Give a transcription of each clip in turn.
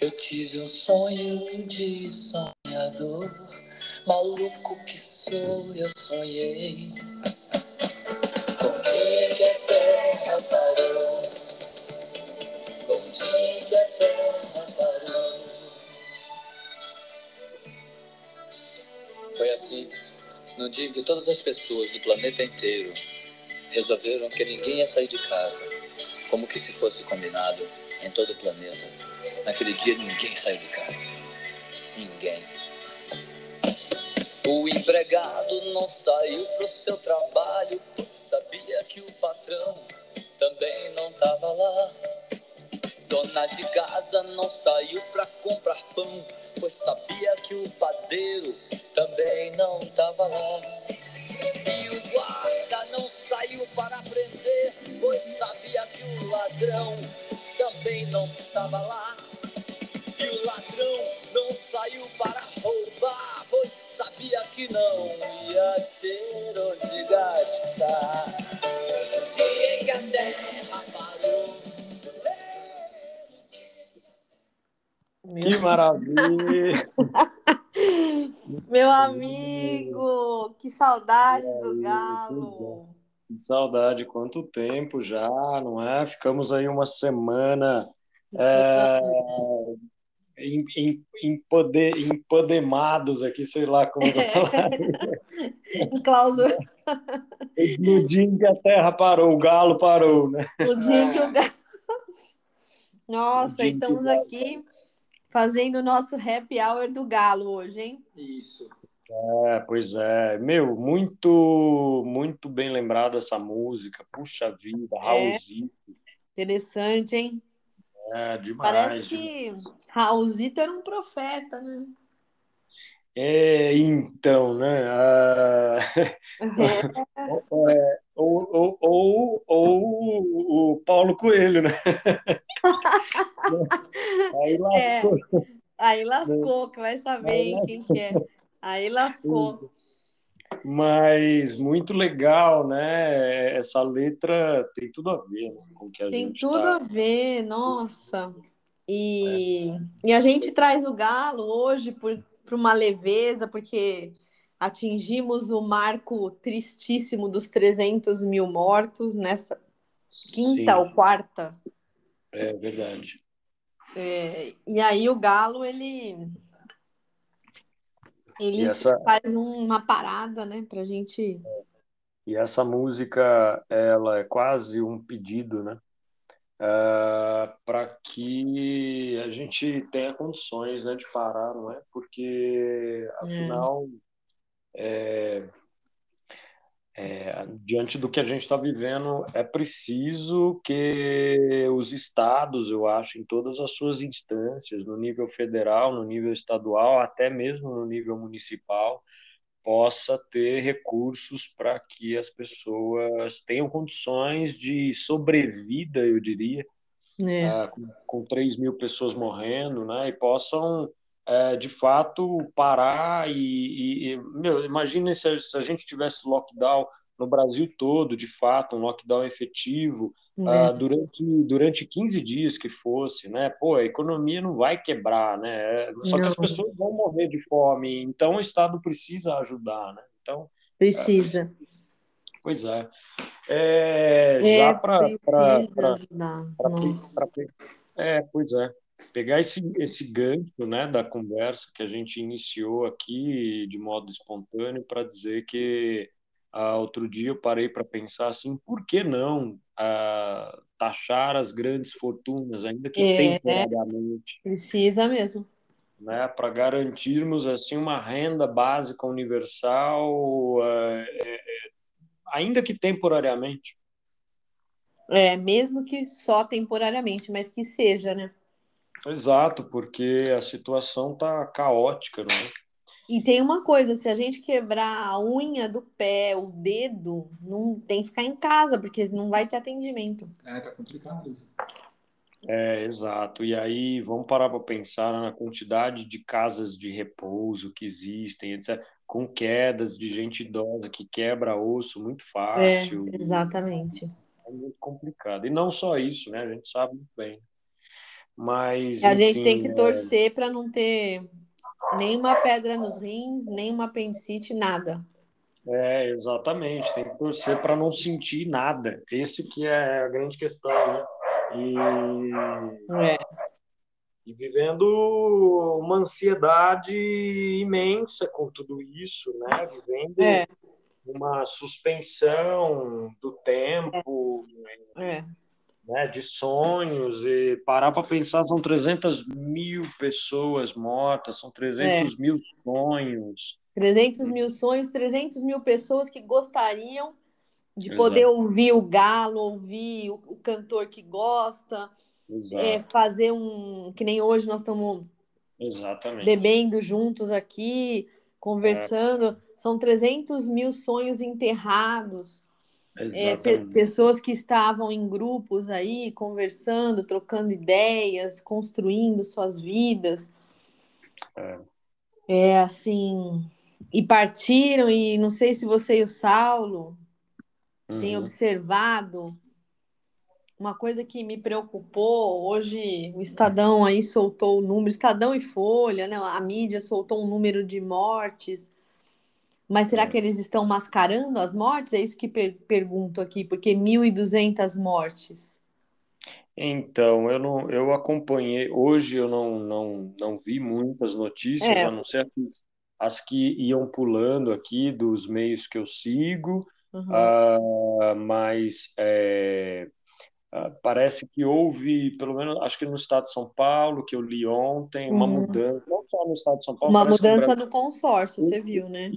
Eu tive um sonho de sonhador, maluco que sou, eu sonhei. No dia que todas as pessoas do planeta inteiro resolveram que ninguém ia sair de casa, como que se fosse combinado em todo o planeta. Naquele dia ninguém saiu de casa. Ninguém. O empregado não saiu pro seu trabalho, sabia que o patrão também não tava lá. Dona de casa não saiu pra comprar pão, pois sabia que o padeiro também não tava lá. E o guarda não saiu para prender, pois sabia que o ladrão também não estava lá. E o ladrão não saiu para roubar, pois sabia que não ia ter onde gastar. Dia que a terra parou. Que maravilha! Meu amigo, que saudades do Galo. Que saudade, quanto tempo já, não é? Ficamos aí uma semana é, em, em, empode, empodemados aqui, sei lá como vou falar. Em clausura. No dia em que a terra parou, o galo parou, né? No dia que o Galo. Nossa, estamos aqui fazendo o nosso happy hour do Galo hoje, hein? Isso. É, pois é. Meu, muito, muito bem lembrada essa música. Puxa vida, Raulzito. Interessante, hein? É, demais. Parece que Raulzito era um profeta, né? É, então, né? ah, é, ou, ou, ou, ou o Paulo Coelho, né? Aí lascou. Aí lascou, que vai saber quem que é. Aí lascou. Mas muito legal, né? Essa letra tem tudo a ver né, com o que a Tem gente tudo tá. a ver, nossa. E, e a gente traz o Galo hoje por uma leveza, porque atingimos o marco tristíssimo dos 300 mil mortos nessa quinta Sim, ou quarta. é verdade. É, e aí o Galo, ele, ele essa, faz uma parada, né, pra gente... e essa música, ela é quase um pedido, né? para que a gente tenha condições, né, de parar, não é? Porque, afinal, é, é, diante do que a gente está vivendo, é preciso que os estados, eu acho, em todas as suas instâncias, no nível federal, no nível estadual, até mesmo no nível municipal, possa ter recursos para que as pessoas tenham condições de sobrevida, eu diria, É. ah, com, com 3 mil pessoas morrendo, né, e possam, eh, de fato, parar e, e- meu, imagina se a, se a gente tivesse lockdown no Brasil todo, de fato, um lockdown efetivo, ah, durante, durante 15 dias que fosse, né? Pô, a economia não vai quebrar, né? Só que as Não. pessoas vão morrer de fome, então o Estado precisa ajudar, né? Então, Precisa. pois é. É, É, já para precisa. Pra- Nossa. pra- é, pois é. Pegar esse, esse gancho, né, da conversa que a gente iniciou aqui de modo espontâneo para dizer que ah, outro dia eu parei para pensar assim, por que não ah, taxar as grandes fortunas, ainda que É. temporariamente, Precisa mesmo. né, para garantirmos assim uma renda básica universal, é, ainda que temporariamente. É, mesmo que só temporariamente, mas que seja, né? Exato, porque a situação tá caótica, não é? E tem uma coisa, se a gente quebrar a unha do pé, o dedo, não tem que ficar em casa, porque não vai ter atendimento. É, tá complicado isso. É, exato. E aí vamos parar para pensar na quantidade de casas de repouso que existem, etc., com quedas de gente idosa que quebra osso muito fácil. É, exatamente. É muito complicado. E não só isso, né? A gente sabe muito bem. Mas. A enfim, gente tem que é torcer é... para não ter nenhuma pedra nos rins, nenhuma apendicite, nada. É, exatamente. Tem que torcer para não sentir nada. Esse que é a grande questão, né? E, é. e vivendo uma ansiedade imensa com tudo isso, né? Vivendo é. uma suspensão do tempo, é. né? De sonhos, e parar para pensar, são 300 mil pessoas mortas, são 300 é. mil sonhos. 300 mil sonhos, 300 mil pessoas que gostariam de poder Exato. ouvir o galo, ouvir o, o cantor que gosta, é, fazer um. Que nem hoje nós estamos bebendo juntos aqui, conversando. É. São 300 mil sonhos enterrados. É, pe pessoas que estavam em grupos aí, conversando, trocando ideias, construindo suas vidas. É, é assim. E partiram, e não sei se você e o Saulo uhum. tem observado uma coisa que me preocupou hoje o Estadão aí soltou o número Estadão e Folha né a mídia soltou um número de mortes mas será é. que eles estão mascarando as mortes é isso que per pergunto aqui porque 1.200 mortes então eu não eu acompanhei hoje eu não não, não vi muitas notícias é. a não ser as, as que iam pulando aqui dos meios que eu sigo Uhum. Uh, mas é, uh, parece que houve, pelo menos, acho que no estado de São Paulo, que eu li ontem, uma uhum. mudança, não só no estado de São Paulo. Uma mudança no consórcio, você viu, né?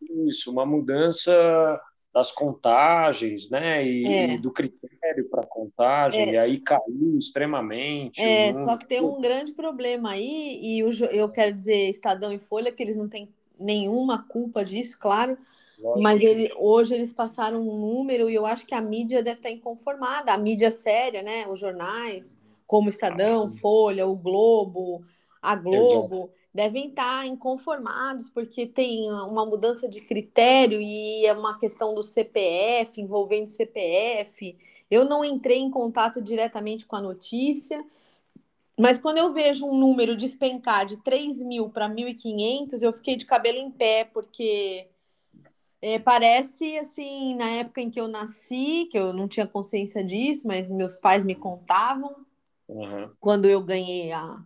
Isso, uma mudança das contagens, né, e, é. e do critério para contagem, é. e aí caiu extremamente. É, só que tem um grande problema aí, e eu quero dizer, Estadão e Folha, que eles não têm nenhuma culpa disso, claro, Lógico Mas ele, hoje eles passaram um número e eu acho que a mídia deve estar inconformada, a mídia séria, né? Os jornais, como Estadão, ah, Folha, o Globo, a Globo, Exato. Devem estar inconformados porque tem uma mudança de critério e é uma questão do CPF, envolvendo CPF. Eu não entrei em contato diretamente com a notícia, mas quando eu vejo um número despencar de 3 mil para 1.500, eu fiquei de cabelo em pé, porque é, parece assim, na época em que eu nasci, que eu não tinha consciência disso, mas meus pais me contavam. Uhum. Quando eu ganhei a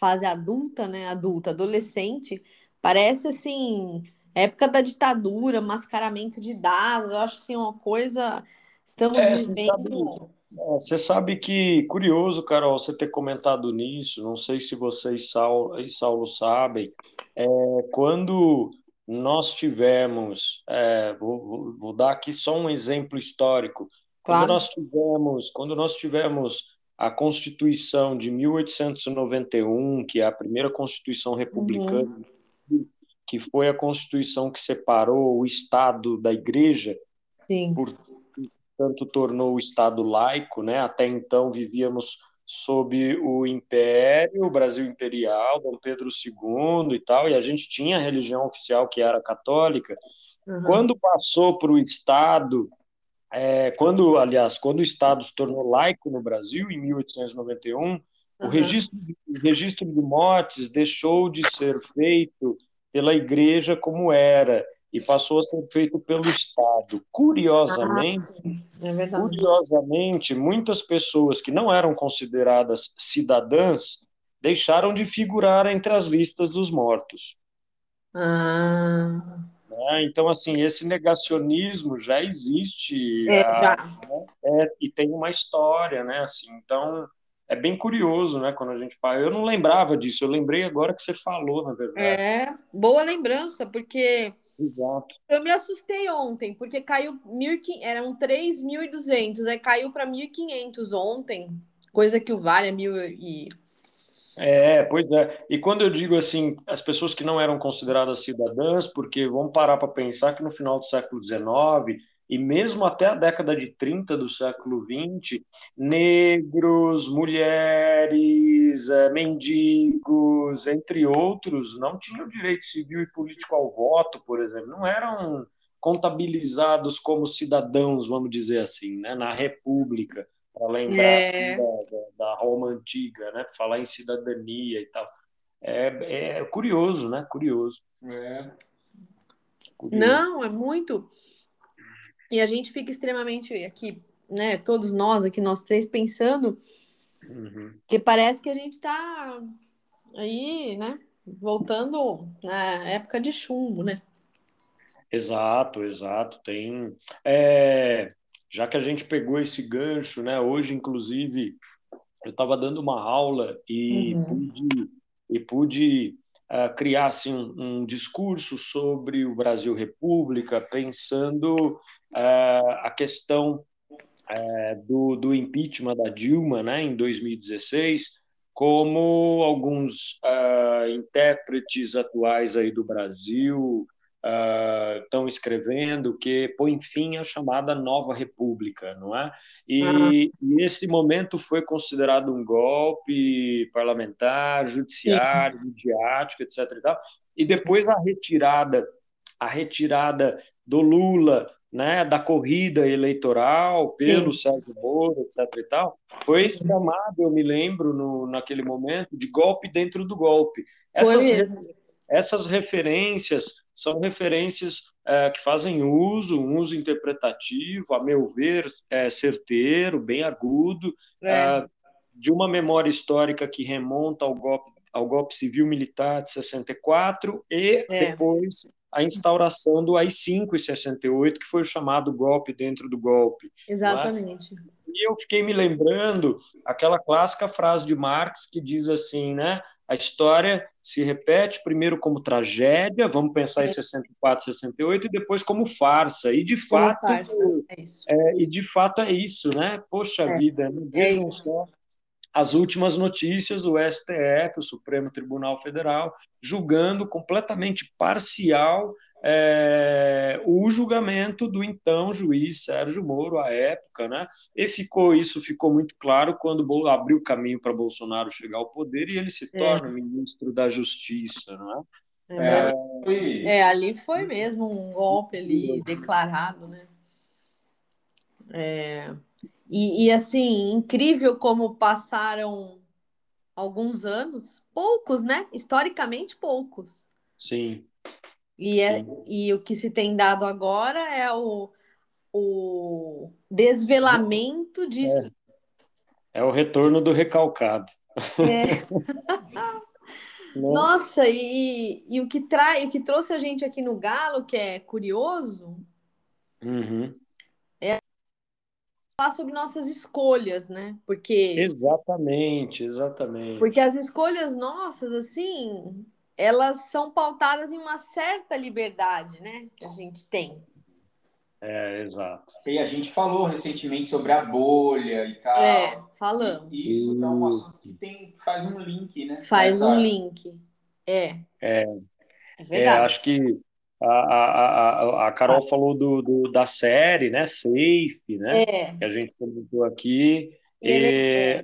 fase adulta, né? Adulta, adolescente, parece assim, época da ditadura, mascaramento de dados. Eu acho assim uma coisa. Estamos é, vivendo. Você sabe, é, você sabe que curioso, Carol, você ter comentado nisso. Não sei se vocês e Saulo, e Saulo sabem. É, quando nós tivemos, é, vou, vou, dar aqui só um exemplo histórico. Claro. Quando nós tivemos, quando nós tivemos a Constituição de 1891, que é a primeira Constituição republicana, uhum. que foi a Constituição que separou o Estado da Igreja, Sim. portanto tornou o Estado laico, né? Até então vivíamos sob o Império, o Brasil Imperial, Dom Pedro II e tal, e a gente tinha a religião oficial que era católica. Uhum. Quando passou para o Estado, é, quando, aliás, quando o Estado se tornou laico no Brasil, em 1891, uhum. o, registro, o registro de mortes deixou de ser feito pela Igreja como era e passou a ser feito pelo Estado. Curiosamente, ah, é curiosamente, muitas pessoas que não eram consideradas cidadãs deixaram de figurar entre as listas dos mortos. Ah. Né? Então, assim, esse negacionismo já existe é, já. Né? É, e tem uma história, né? Assim, então, é bem curioso, né? Quando a gente fala. Eu não lembrava disso, eu lembrei agora que você falou, na verdade. É, boa lembrança, porque Exato. Eu me assustei ontem, porque caiu 1.500, eram 3.200, aí caiu para 1.500 ontem, coisa que o vale é mil e... É, pois é. E quando eu digo assim, as pessoas que não eram consideradas cidadãs, porque vamos parar para pensar que no final do século XIX e mesmo até a década de 30 do século 20, negros, mulheres, é, mendigos, entre outros, não tinham direito civil e político ao voto, por exemplo, não eram contabilizados como cidadãos, vamos dizer assim, né, na República, para lembrar é. assim, da, da, Roma antiga, né, falar em cidadania e tal. É, é curioso, né? Curioso. É. curioso. Não, é muito. E a gente fica extremamente aqui, né? Todos nós aqui, nós três, pensando uhum. que parece que a gente está aí, né? Voltando na época de chumbo, né? Exato, exato. Tem. É, já que a gente pegou esse gancho, né? Hoje, inclusive, eu estava dando uma aula e uhum. pude, e pude uh, criar assim, um, um, discurso sobre o Brasil República, pensando uh, a questão uh, do, do impeachment da Dilma né, em 2016, como alguns intérpretes atuais aí do Brasil estão uh, escrevendo que põe fim à chamada nova república, não é? E, uhum. e esse momento foi considerado um golpe parlamentar, judiciário, Sim. midiático, etc. E, tal. e depois a retirada, a retirada do Lula, né, da corrida eleitoral pelo Sim. Sérgio Moro, etc. E tal, foi chamado, eu me lembro, no, naquele momento, de golpe dentro do golpe. Essas, essas referências são referências é, que fazem uso, um uso interpretativo, a meu ver, é, certeiro, bem agudo, é. é de uma memória histórica que remonta ao golpe, ao golpe civil-militar de 64 e é. depois a instauração do AI-5 em 68, que foi o chamado golpe dentro do golpe. É? Exatamente. E eu fiquei me lembrando aquela clássica frase de Marx que diz assim, né? A história se repete primeiro como tragédia, vamos pensar em 64, 68, e depois como farsa. E de fato, farsa, é é, e de fato é isso, né? Poxa é. vida, né? vejam é só as últimas notícias, o STF, o Supremo Tribunal Federal, julgando completamente parcial é, o julgamento do então juiz Sérgio Moro à época, né? E ficou isso ficou muito claro quando abriu caminho para Bolsonaro chegar ao poder e ele se é. torna é. ministro da Justiça, não é? É, é, é, ali foi mesmo um golpe ali declarado, né? É, e, e assim, incrível como passaram alguns anos, poucos, né? Historicamente poucos. Sim. E, é, e o que se tem dado agora é o, o desvelamento disso. É, é o retorno do recalcado. É. Nossa, e, e o que trai, o que trouxe a gente aqui no Galo, que é curioso, uhum. é falar sobre nossas escolhas, né? Porque exatamente, exatamente. Porque as escolhas nossas, assim, elas são pautadas em uma certa liberdade, né, que a gente tem. É, exato. E a gente falou recentemente sobre a bolha e tal. É, falamos. E isso é um assunto que tem, faz um link, né? Faz Essa... um link. É. É. É, verdade. É, acho que a, a, a, a Carol ah. falou do, do, da série, né? Safe, né? É. Que a gente comentou aqui. E, é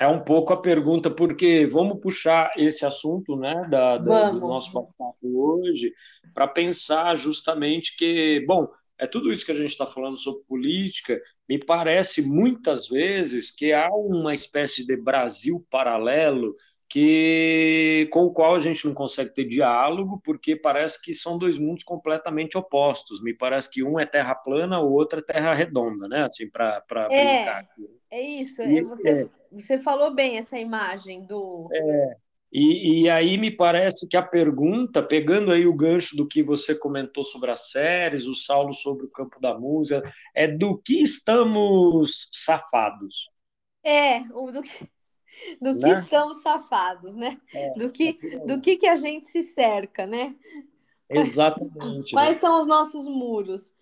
é um pouco a pergunta, porque vamos puxar esse assunto né, da, da do nosso papo hoje para pensar justamente que, bom, é tudo isso que a gente está falando sobre política, me parece muitas vezes que há uma espécie de Brasil paralelo que com o qual a gente não consegue ter diálogo, porque parece que são dois mundos completamente opostos. Me parece que um é terra plana, o outro é terra redonda, né? Assim, para é, brincar. É isso. E, é você, é, você falou bem essa imagem do. É. E, e, aí me parece que a pergunta, pegando aí o gancho do que você comentou sobre as séries, o Saulo sobre o campo da música, é do que estamos safados. É, o do que do que né? estamos safados, né? É, do que do que, que a gente se cerca, né? Exatamente. Quais né? são os nossos muros?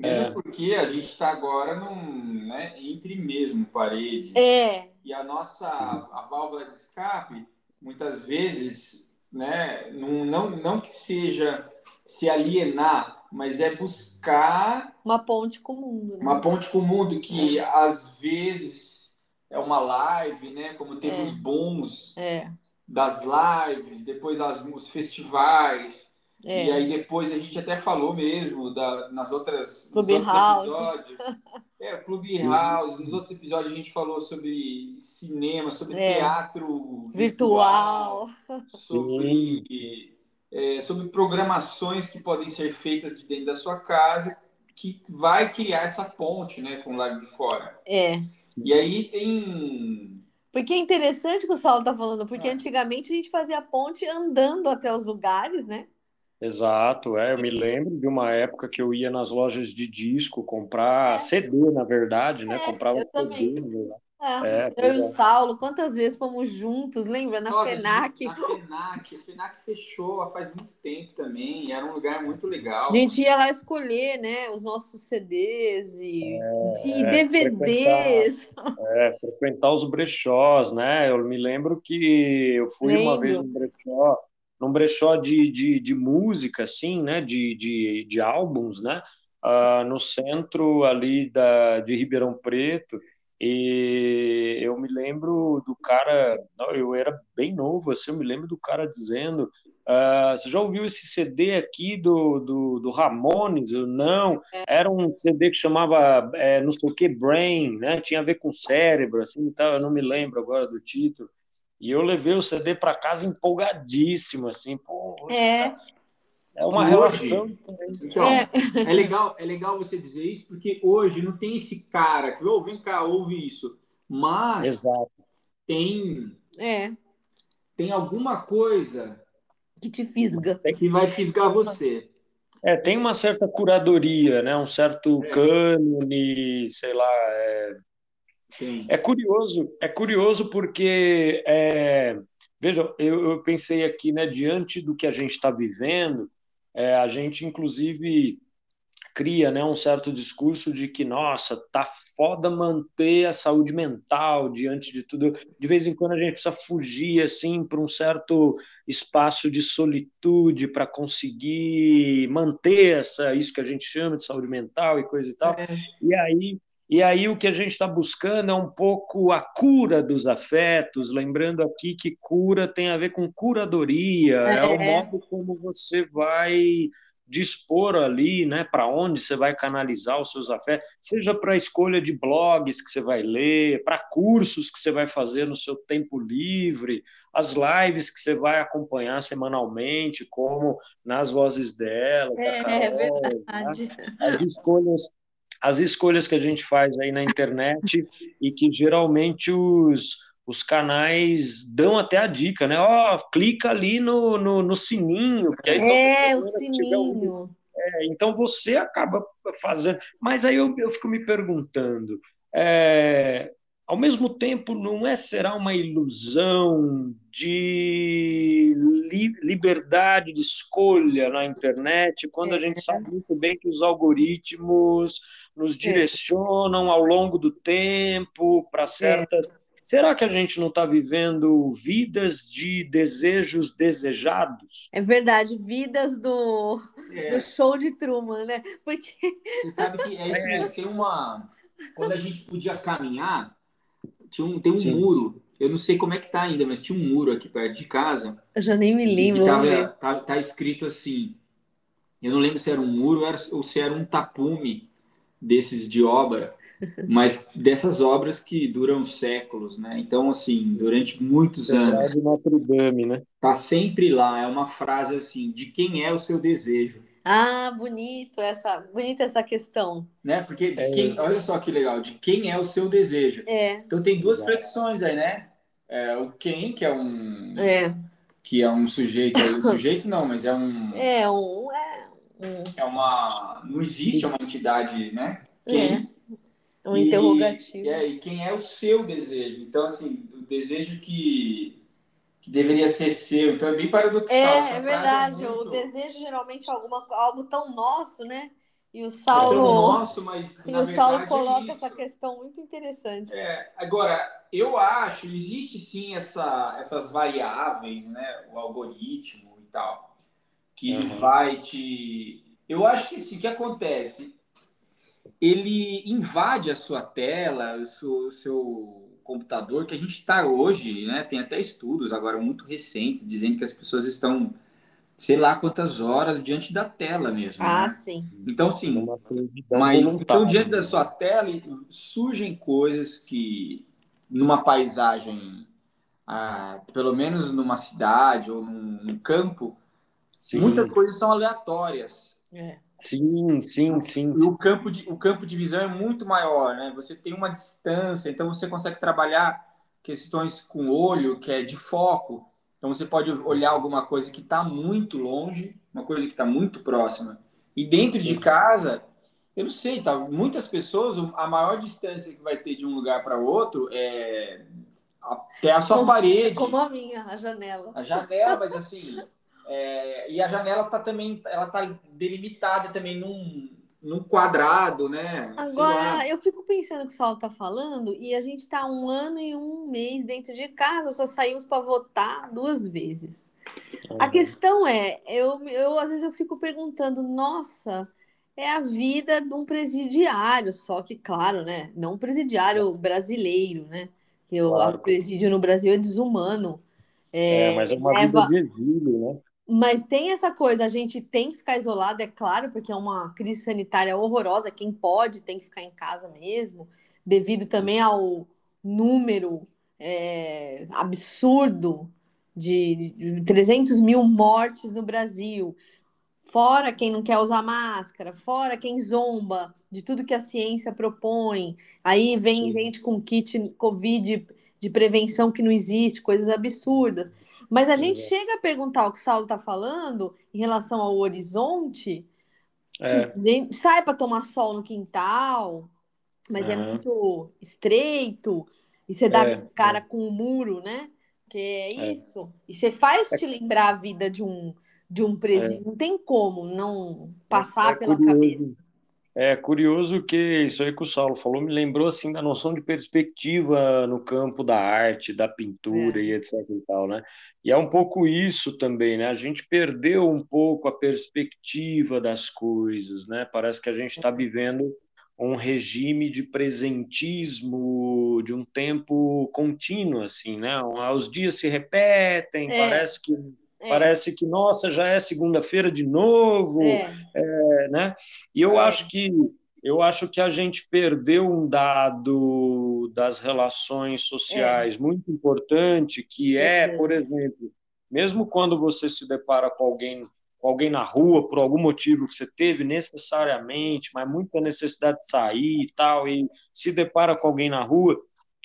Mesmo é. porque a gente está agora num, né, entre mesmo paredes. É. E a nossa a válvula de escape, muitas vezes, né, não, não, não que seja se alienar mas é buscar uma ponte com o mundo. Né? Uma ponte com o mundo que é. às vezes é uma live, né? Como teve é. os bons é. das lives, depois as, os festivais. É. E aí depois a gente até falou mesmo da, nas outras Clube nos House. episódios. É, Clube House. Nos outros episódios a gente falou sobre cinema, sobre é. teatro virtual, virtual. sobre é, sobre programações que podem ser feitas de dentro da sua casa, que vai criar essa ponte né, com o lado de fora. É. E aí tem. Porque é interessante o que o Saulo está falando, porque é. antigamente a gente fazia ponte andando até os lugares, né? Exato, é. Eu me lembro de uma época que eu ia nas lojas de disco comprar é. CD, na verdade, né? É, Comprava eu CD, também. É, eu e o é. Saulo, quantas vezes fomos juntos, lembra? Na Nossa, FENAC. Na FENAC, a FENAC fechou faz muito tempo também, era um lugar muito legal. A gente ia lá escolher, né, os nossos CDs e, é, e DVDs. Frequentar, é, frequentar os brechós, né? Eu me lembro que eu fui lembro. uma vez num brechó, num brechó de, de, de música, assim, né, de, de, de álbuns, né, uh, no centro ali da, de Ribeirão Preto, e eu me lembro do cara, eu era bem novo, assim, eu me lembro do cara dizendo: uh, Você já ouviu esse CD aqui do, do, do Ramones? Eu, não, é. era um CD que chamava é, não sei o que, Brain, né? tinha a ver com cérebro, assim, então, eu não me lembro agora do título. E eu levei o CD para casa empolgadíssimo, assim, pô, é. É uma hoje, relação. Então, é. é. legal, é legal você dizer isso, porque hoje não tem esse cara que, oh, vem cá, ouve isso. Mas Exato. tem. É. Tem alguma coisa que te fisga. Que vai fisgar você. É, tem uma certa curadoria, né? um certo é. cânone, sei lá. É... é curioso, é curioso porque é... veja, eu, eu pensei aqui, né, diante do que a gente está vivendo, é, a gente inclusive cria né, um certo discurso de que, nossa, tá foda manter a saúde mental diante de tudo. De vez em quando a gente precisa fugir assim para um certo espaço de solitude para conseguir manter essa isso que a gente chama de saúde mental e coisa e tal. É. E aí e aí o que a gente está buscando é um pouco a cura dos afetos, lembrando aqui que cura tem a ver com curadoria, é, é o modo como você vai dispor ali, né, para onde você vai canalizar os seus afetos, seja para a escolha de blogs que você vai ler, para cursos que você vai fazer no seu tempo livre, as lives que você vai acompanhar semanalmente, como nas vozes dela, é, Carol, é verdade. Né? as escolhas as escolhas que a gente faz aí na internet e que geralmente os, os canais dão até a dica, né? Ó, oh, clica ali no, no, no sininho. Porque aí é, o sininho. Um... É, então você acaba fazendo. Mas aí eu, eu fico me perguntando. É, ao mesmo tempo, não é será uma ilusão de li liberdade de escolha na internet, quando a é. gente sabe muito bem que os algoritmos nos é. direcionam ao longo do tempo para certas. É. Será que a gente não está vivendo vidas de desejos desejados? É verdade, vidas do, é. do show de Truman, né? Porque. Você sabe que é isso mesmo. Tem uma. Quando a gente podia caminhar, tinha um, tem um Sim. muro. Eu não sei como é que tá ainda, mas tinha um muro aqui perto de casa. Eu já nem me lembro. Tava, tá, tá escrito assim. Eu não lembro se era um muro ou se era um tapume desses de obra, mas dessas obras que duram séculos, né? Então, assim, durante muitos anos. Notre Dame, né? Tá sempre lá. É uma frase assim: de quem é o seu desejo? Ah, bonito essa, bonita essa questão. Né? Porque de é. quem, olha só que legal, de quem é o seu desejo? É. Então tem duas flexões aí, né? É, o quem, que é um é. que é um sujeito, um sujeito não, mas é um é um é é uma. Não existe uma entidade, né? Quem? É. Um e, interrogativo. É, e quem é o seu desejo? Então, assim, o desejo que, que deveria ser seu. Então, é bem paradoxal. É, é verdade. É muito... O desejo geralmente é alguma, algo tão nosso, né? E o Saulo, é nosso, mas, e o Saulo é coloca é essa questão muito interessante. É, agora, eu acho, existe sim essa, essas variáveis, né? O algoritmo e tal que uhum. ele vai te Eu acho que assim, o que acontece? Ele invade a sua tela, o seu, o seu computador, que a gente está hoje, né? Tem até estudos agora muito recentes dizendo que as pessoas estão sei lá quantas horas diante da tela mesmo. Ah, né? sim. Então, sim. Mas então, diante da sua tela, surgem coisas que numa paisagem, ah, pelo menos numa cidade ou num, num campo, sim. muitas coisas são aleatórias. É. Sim, sim, sim. E o campo, de, o campo de visão é muito maior, né? Você tem uma distância, então você consegue trabalhar questões com olho, que é de foco, então você pode olhar alguma coisa que está muito longe, uma coisa que está muito próxima. E dentro Sim. de casa, eu não sei, tá? Muitas pessoas, a maior distância que vai ter de um lugar para outro é até a sua como, parede. Como a minha, a janela. A janela, mas assim. É, e a janela tá também, ela tá delimitada também num, num quadrado, né? Agora, eu fico pensando que o Saulo está falando e a gente está um ano e um mês dentro de casa, só saímos para votar duas vezes. Uhum. A questão é, eu, eu às vezes eu fico perguntando, nossa, é a vida de um presidiário, só que, claro, né? Não um presidiário brasileiro, né? Que claro. o presídio no Brasil é desumano. É, é mas é uma leva... vida de exílio, né? Mas tem essa coisa, a gente tem que ficar isolado, é claro, porque é uma crise sanitária horrorosa. Quem pode tem que ficar em casa mesmo, devido também ao número é, absurdo de, de 300 mil mortes no Brasil. Fora quem não quer usar máscara, fora quem zomba de tudo que a ciência propõe. Aí vem Sim. gente com kit Covid de prevenção que não existe, coisas absurdas. Mas a gente chega a perguntar o que o Saulo está falando em relação ao horizonte. É. A gente sai para tomar sol no quintal, mas é muito estreito. E você dá é, cara é. com o um muro, né? Que é, é isso. E você faz é te lembrar a vida de um de um presídio. Não tem como não passar pela cabeça. É curioso que isso aí que o Saulo falou me lembrou assim da noção de perspectiva no campo da arte, da pintura é. e etc e tal, né? E é um pouco isso também, né? A gente perdeu um pouco a perspectiva das coisas, né? Parece que a gente está vivendo um regime de presentismo de um tempo contínuo, assim, né? Os dias se repetem, é. parece que é. Parece que, nossa, já é segunda-feira de novo, é. É, né? E eu é. acho que eu acho que a gente perdeu um dado das relações sociais é. muito importante, que é, por exemplo, mesmo quando você se depara com alguém com alguém na rua por algum motivo que você teve necessariamente, mas muita necessidade de sair e tal, e se depara com alguém na rua,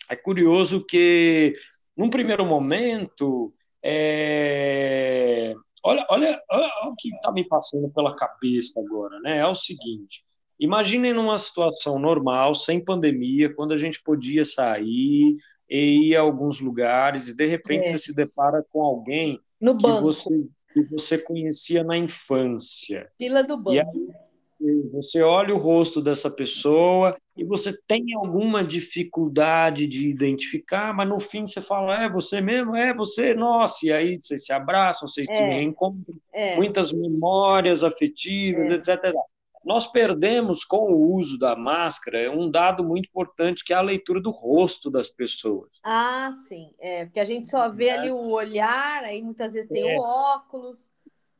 é curioso que num primeiro momento é... Olha, olha, olha o que está me passando pela cabeça agora, né? É o seguinte: imaginem numa situação normal, sem pandemia, quando a gente podia sair e ir a alguns lugares e de repente é. você se depara com alguém no que você que você conhecia na infância. Fila do banco. E aí, você olha o rosto dessa pessoa e você tem alguma dificuldade de identificar, mas no fim você fala, é você mesmo, é você, nossa, e aí vocês se abraçam, vocês é. se reencontram, é. muitas memórias afetivas, é. etc. Nós perdemos com o uso da máscara um dado muito importante que é a leitura do rosto das pessoas. Ah, sim, é, porque a gente só vê ali o olhar, aí muitas vezes tem é. o óculos.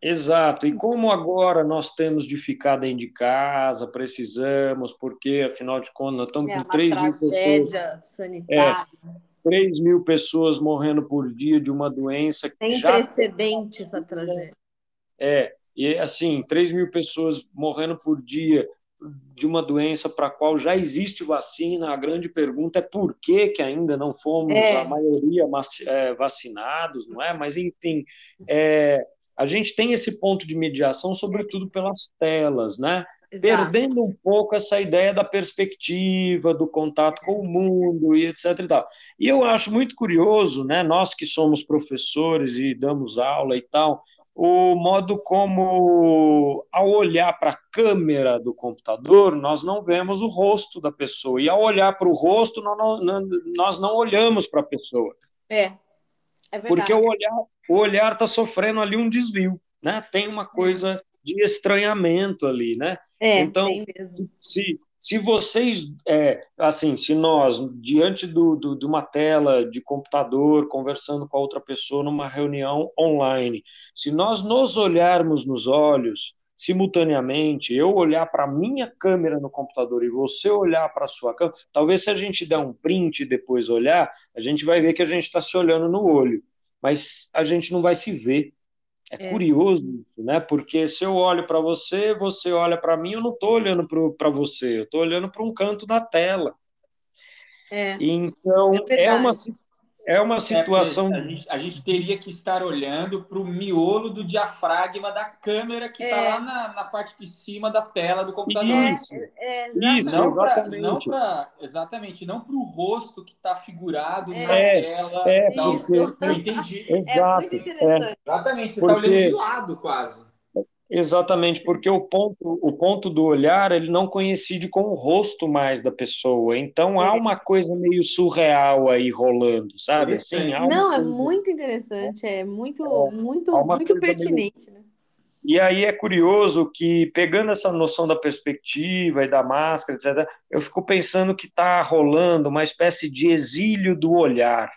Exato. E como agora nós temos de ficar dentro de casa, precisamos, porque afinal de contas nós estamos é, com 3 mil pessoas. sanitária. É, 3 mil pessoas morrendo por dia de uma doença que Sem já... precedente essa tragédia. É, e assim, 3 mil pessoas morrendo por dia de uma doença para a qual já existe vacina. A grande pergunta é por que, que ainda não fomos, é. a maioria, é, vacinados, não é? Mas, enfim, é, a gente tem esse ponto de mediação, sobretudo pelas telas, né? Exato. Perdendo um pouco essa ideia da perspectiva, do contato com o mundo e etc. E, tal. e eu acho muito curioso, né? Nós que somos professores e damos aula e tal, o modo como, ao olhar para a câmera do computador, nós não vemos o rosto da pessoa. E ao olhar para o rosto, nós não, nós não olhamos para a pessoa. É, é Porque o olhar o olhar está sofrendo ali um desvio, né? Tem uma coisa de estranhamento ali, né? É, então, se, se, vocês, é, assim, se nós, diante do, do, de uma tela de computador, conversando com a outra pessoa numa reunião online, se nós nos olharmos nos olhos simultaneamente, eu olhar para a minha câmera no computador e você olhar para a sua câmera, talvez se a gente der um print e depois olhar, a gente vai ver que a gente está se olhando no olho, mas a gente não vai se ver. É, é. curioso isso, né? Porque se eu olho para você, você olha para mim, eu não estou olhando para você, eu estou olhando para um canto da tela. É. Então, é, é uma é uma é, situação. É, a, gente, a, gente, teria que estar olhando para o miolo do diafragma da câmera que está é. lá na, na, parte de cima da tela do computador. Isso, é, isso não exatamente. Pra, não pra, exatamente, não para o rosto que está figurado na tela. É, porque... Eu entendi. Exato. Exatamente, você está porque... olhando de lado quase. Exatamente, porque o ponto, o ponto do olhar ele não coincide com o rosto mais da pessoa. Então há uma coisa meio surreal aí rolando, sabe? Assim, não, é muito interessante, é muito, é, muito, muito pertinente, meio... né? E aí é curioso que, pegando essa noção da perspectiva e da máscara, etc., eu fico pensando que está rolando uma espécie de exílio do olhar.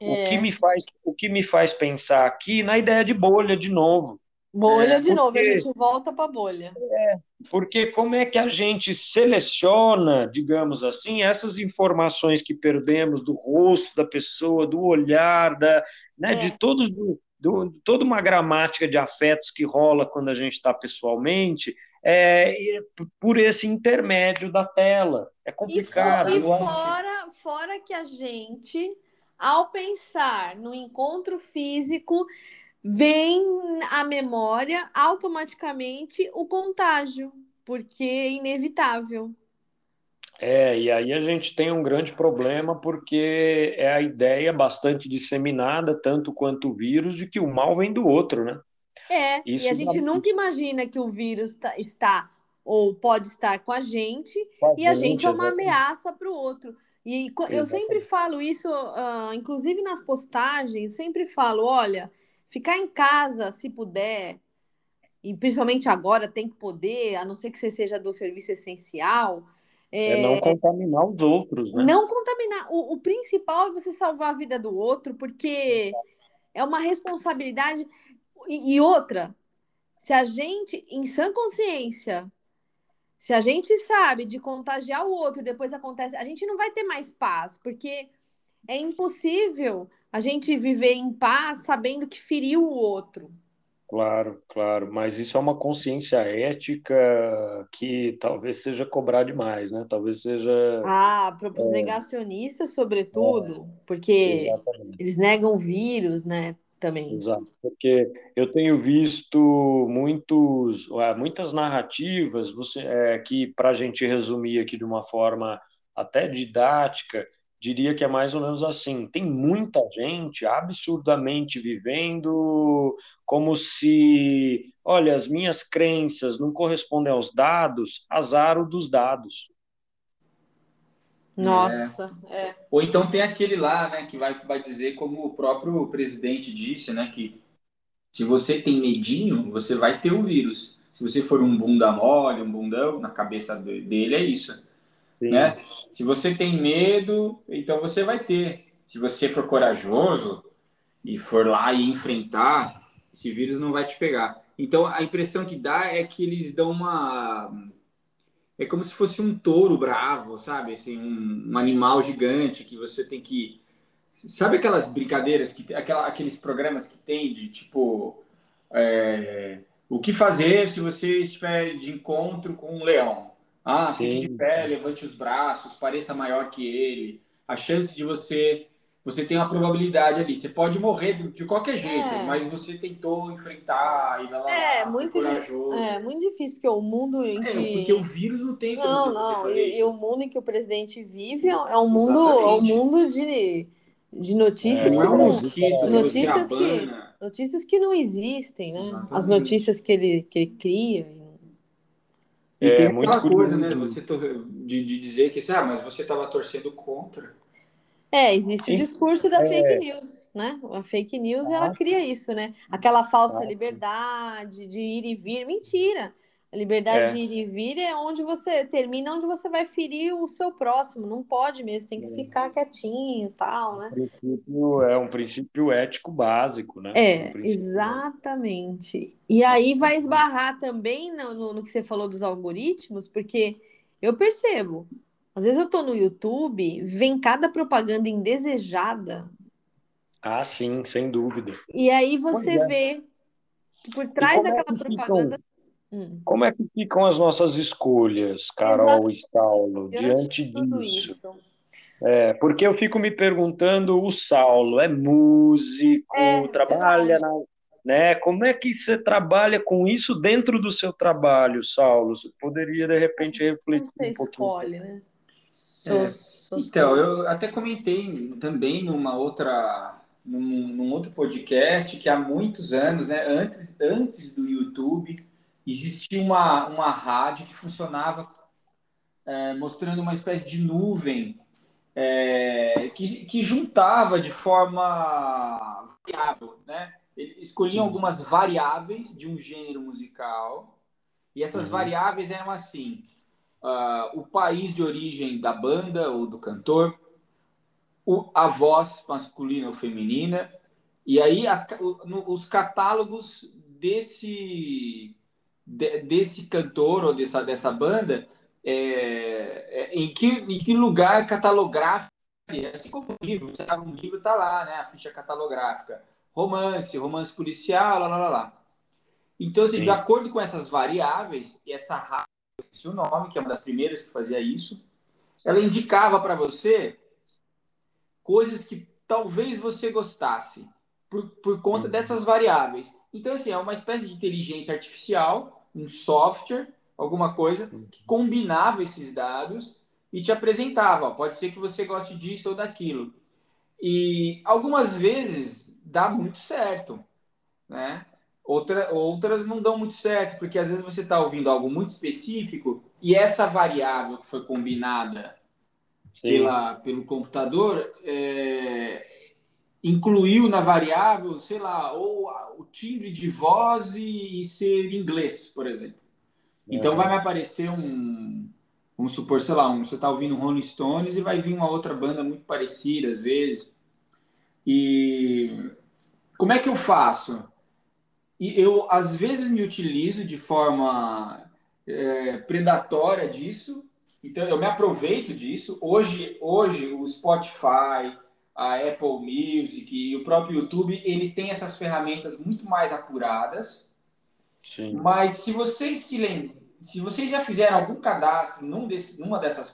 É. O, que é. me faz, o que me faz pensar aqui na ideia de bolha de novo. Bolha é, de porque, novo, a gente volta para a bolha. É, porque como é que a gente seleciona, digamos assim, essas informações que perdemos do rosto da pessoa, do olhar, da, né, é. de todos do, toda uma gramática de afetos que rola quando a gente está pessoalmente, é, por esse intermédio da tela. É complicado. E, for, e fora, fora que a gente, ao pensar no encontro físico, vem à memória automaticamente o contágio, porque é inevitável. É, e aí a gente tem um grande problema porque é a ideia bastante disseminada, tanto quanto o vírus, de que o mal vem do outro, né? É, Isso e a gente dá... nunca imagina que o vírus tá, está ou pode estar com a gente e a gente é uma ameaça para o outro. E eu sempre falo isso, uh, inclusive nas postagens, sempre falo, olha, Ficar em casa, se puder, e principalmente agora tem que poder, a não ser que você seja do serviço essencial. É, é não contaminar os outros, né? Não contaminar. O, o, principal é você salvar a vida do outro, porque é uma responsabilidade. E, e outra, se a gente, em sã consciência, se a gente sabe de contagiar o outro e depois acontece, a gente não vai ter mais paz, porque é impossível a gente viver em paz sabendo que feriu o outro. Claro, claro, mas isso é uma consciência ética que talvez seja cobrar demais, né? Talvez seja. Ah, para os é, negacionistas, sobretudo, é, porque exatamente. eles negam vírus, né? Também. Exato, porque eu tenho visto muitos, ah, muitas narrativas você, é, que, para a gente resumir aqui de uma forma até didática, diria que é mais ou menos assim. Tem muita gente absurdamente vivendo como se, olha, as minhas crenças não correspondem aos dados, azar o dos dados. Nossa, é. é. Ou então tem aquele lá, né, que vai, vai dizer, como o próprio presidente disse, né, que se você tem medinho, você vai ter o vírus. Se você for um bunda mole, um bundão, na cabeça dele é isso. Né? Se você tem medo, então você vai ter. Se você for corajoso e for lá e enfrentar, esse vírus não vai te pegar. Então a impressão que dá é que eles dão uma. É como se fosse um touro bravo, sabe? Assim, um, um animal gigante que você tem que. Sabe aquelas brincadeiras, que aquela, aqueles programas que tem de tipo. É, o que fazer se você estiver de encontro com um leão? Ah, Sim. fique de pé, levante os braços, pareça maior que ele. A chance de você. Você tem uma probabilidade ali. Você pode morrer de qualquer jeito, é. mas você tentou enfrentar e lá, é, muito corajoso. É muito difícil, porque o mundo em é, que... Porque o vírus não tem como não, não. fazer e, isso. E o mundo em que o presidente vive é um mundo, é um mundo de, de notícias é, que não, mosquito, notícias que notícias que não existem, né? Exatamente. As notícias que ele, que ele cria. E é, tem aquela coisa, né? Você de, de dizer que ah, mas você estava torcendo contra. É, existe o discurso da é... fake news, né? A fake news, ela cria isso, né? Aquela falsa liberdade de ir e vir. Mentira! A liberdade é. de ir e vir é onde você termina, onde você vai ferir o seu próximo. Não pode mesmo, tem que é. ficar quietinho tal, né? é um princípio ético básico, né? É, um exatamente. E aí vai esbarrar também no, no, no que você falou dos algoritmos, porque eu percebo, às vezes eu tô no YouTube, vem cada propaganda indesejada. Ah, sim, sem dúvida. E aí você é. vê que por trás daquela é propaganda ficam Hum. Como é que ficam as nossas escolhas, Carol Exato. e Saulo, diante disso? É, porque eu fico me perguntando, o Saulo é músico, é, trabalha na, né? Como é que você trabalha com isso dentro do seu trabalho, Saulo? Você poderia de repente refletir você um pouquinho. Escolhe, né? É, então, eu até comentei também numa outra num, num, outro podcast que há muitos anos, né, antes antes do YouTube, existia uma, uma rádio que funcionava é, mostrando uma espécie de nuvem é, que, que juntava de forma variável, né? Escolhiam algumas variáveis de um gênero musical e essas uhum. variáveis eram assim: uh, o país de origem da banda ou do cantor, o, a voz masculina ou feminina, e aí as, o, no, os catálogos desse de, desse cantor ou dessa, dessa banda, é, é, em, que, em que lugar catalográfico, assim como um livro, sabe? um livro está lá, né? a ficha catalográfica, romance, romance policial, lá, lá, lá, lá. Então, assim, de acordo com essas variáveis, e essa rádio, o nome, que é uma das primeiras que fazia isso, ela indicava para você coisas que talvez você gostasse por, por conta dessas variáveis. Então, assim, é uma espécie de inteligência artificial um software, alguma coisa que combinava esses dados e te apresentava. pode ser que você goste disso ou daquilo. E algumas vezes dá muito certo, né? Outra, outras não dão muito certo, porque às vezes você está ouvindo algo muito específico e essa variável que foi combinada pela, pelo computador é, incluiu na variável, sei lá, ou timbre de voz e, e ser inglês, por exemplo. Então é. vai me aparecer um, vamos supor, sei lá, um, você está ouvindo Rolling Stones e vai vir uma outra banda muito parecida às vezes. E como é que eu faço? E eu às vezes me utilizo de forma é, predatória disso. Então eu me aproveito disso. Hoje, hoje o Spotify, a Apple Music e o próprio YouTube, eles têm essas ferramentas muito mais apuradas. Sim. Mas se vocês se lembram, se vocês já fizeram algum cadastro num desse, numa dessas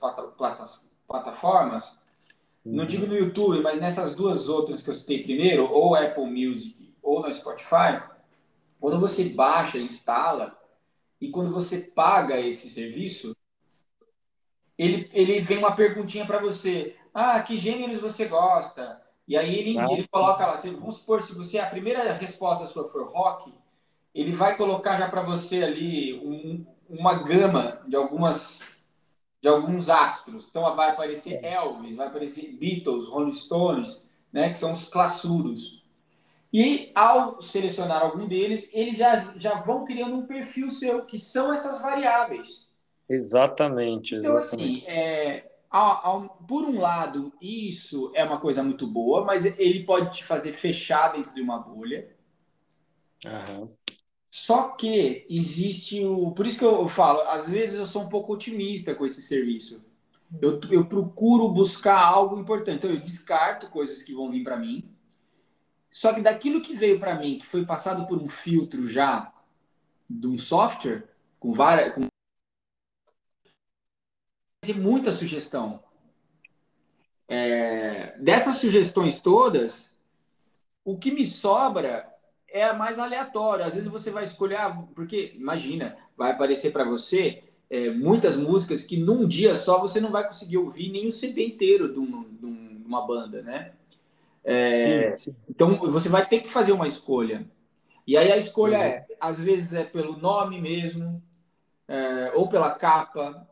plataformas, uhum. não digo no YouTube, mas nessas duas outras que eu citei primeiro, ou Apple Music ou no Spotify, quando você baixa, instala, e quando você paga esse serviço, ele, ele vem uma perguntinha para você ah, que gêneros você gosta? E aí ele, ele coloca lá, vamos supor, se você a primeira resposta sua for rock, ele vai colocar já para você ali um, uma gama de algumas de alguns astros. Então vai aparecer Elvis, vai aparecer Beatles, Rolling Stones, né, que são os classudos. E ao selecionar algum deles, eles já, já vão criando um perfil seu, que são essas variáveis. Exatamente. Então, assim, é, por um lado, isso é uma coisa muito boa, mas ele pode te fazer fechar dentro de uma bolha. Uhum. Só que existe o. Por isso que eu falo, às vezes eu sou um pouco otimista com esse serviço. Eu, eu procuro buscar algo importante. Então, eu descarto coisas que vão vir para mim. Só que daquilo que veio para mim, que foi passado por um filtro já de um software, com várias. Com muita sugestão. É, dessas sugestões todas, o que me sobra é a mais aleatória. Às vezes você vai escolher, ah, porque imagina, vai aparecer para você é, muitas músicas que num dia só você não vai conseguir ouvir nem o CD inteiro de, um, de uma banda, né? É, sim, sim. Então você vai ter que fazer uma escolha. E aí a escolha uhum. é, às vezes é pelo nome mesmo, é, ou pela capa,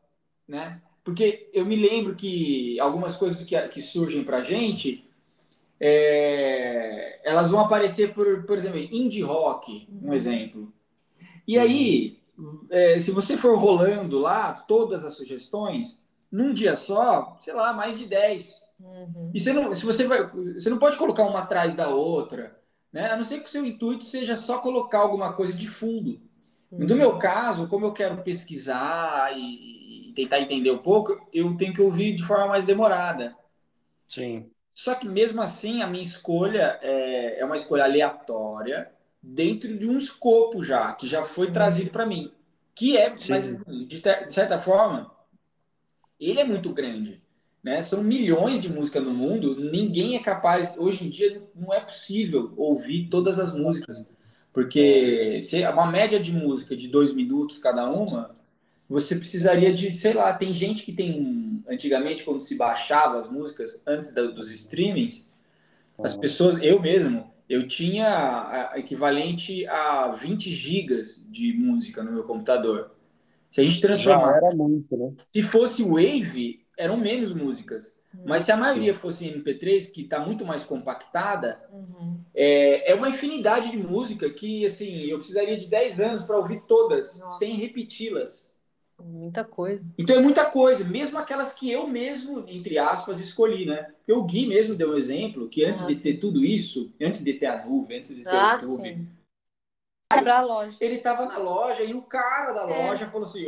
né? Porque eu me lembro que algumas coisas que, que surgem para gente, é, elas vão aparecer, por, por exemplo, indie rock, um uhum. exemplo. E aí, é, se você for rolando lá todas as sugestões, num dia só, sei lá, mais de 10. Uhum. E você não, se você, vai, você não pode colocar uma atrás da outra, né? A não ser que o seu intuito seja só colocar alguma coisa de fundo. Uhum. No meu caso, como eu quero pesquisar e tentar entender um pouco, eu tenho que ouvir de forma mais demorada. Sim. Só que mesmo assim, a minha escolha é, é uma escolha aleatória dentro de um escopo já, que já foi trazido para mim. Que é, Sim. mas de, de, certa forma, ele é muito grande. Né? São milhões de músicas no mundo, ninguém é capaz, hoje em dia não é possível ouvir todas as músicas, porque se é uma média de música de dois minutos cada uma, você precisaria de, sei lá, tem gente que tem, antigamente quando se baixava as músicas antes da, dos streamings, as pessoas, eu mesmo, eu tinha equivalente a 20 gigas de música no meu computador. Se a gente transformasse, era muito, né? se fosse Wave, eram menos músicas. Uhum. Mas se a maioria fosse MP3, que está muito mais compactada, uhum. é, é uma infinidade de música que, assim, eu precisaria de 10 anos para ouvir todas, Nossa. sem repeti-las. Muita coisa. Então é muita coisa, mesmo aquelas que eu mesmo, entre aspas, escolhi, né? Porque o Gui mesmo deu um exemplo que antes ah, de sim. ter tudo isso, antes de ter a nuvem, antes de ter ah, o YouTube, sim. Loja. ele estava na loja e o cara da é. loja falou assim: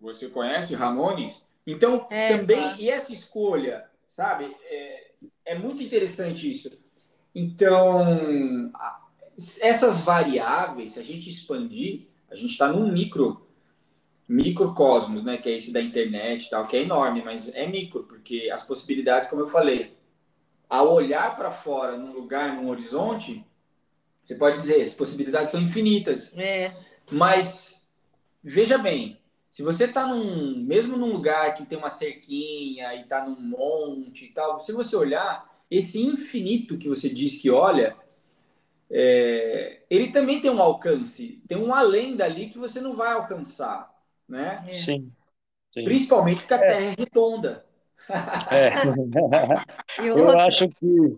Você conhece Ramones? Então, é, também, e essa escolha, sabe? É, é muito interessante isso. Então, essas variáveis, se a gente expandir, a gente está num micro microcosmos, né, que é esse da internet e tal, que é enorme, mas é micro, porque as possibilidades, como eu falei, ao olhar para fora num lugar, num horizonte, você pode dizer, as possibilidades são infinitas. É. Mas veja bem, se você está num, mesmo num lugar que tem uma cerquinha e está num monte e tal, se você olhar, esse infinito que você diz que olha, é, ele também tem um alcance, tem um além dali que você não vai alcançar, né? É. Sim. Sim. Principalmente porque a é. Terra é redonda. É. eu acho que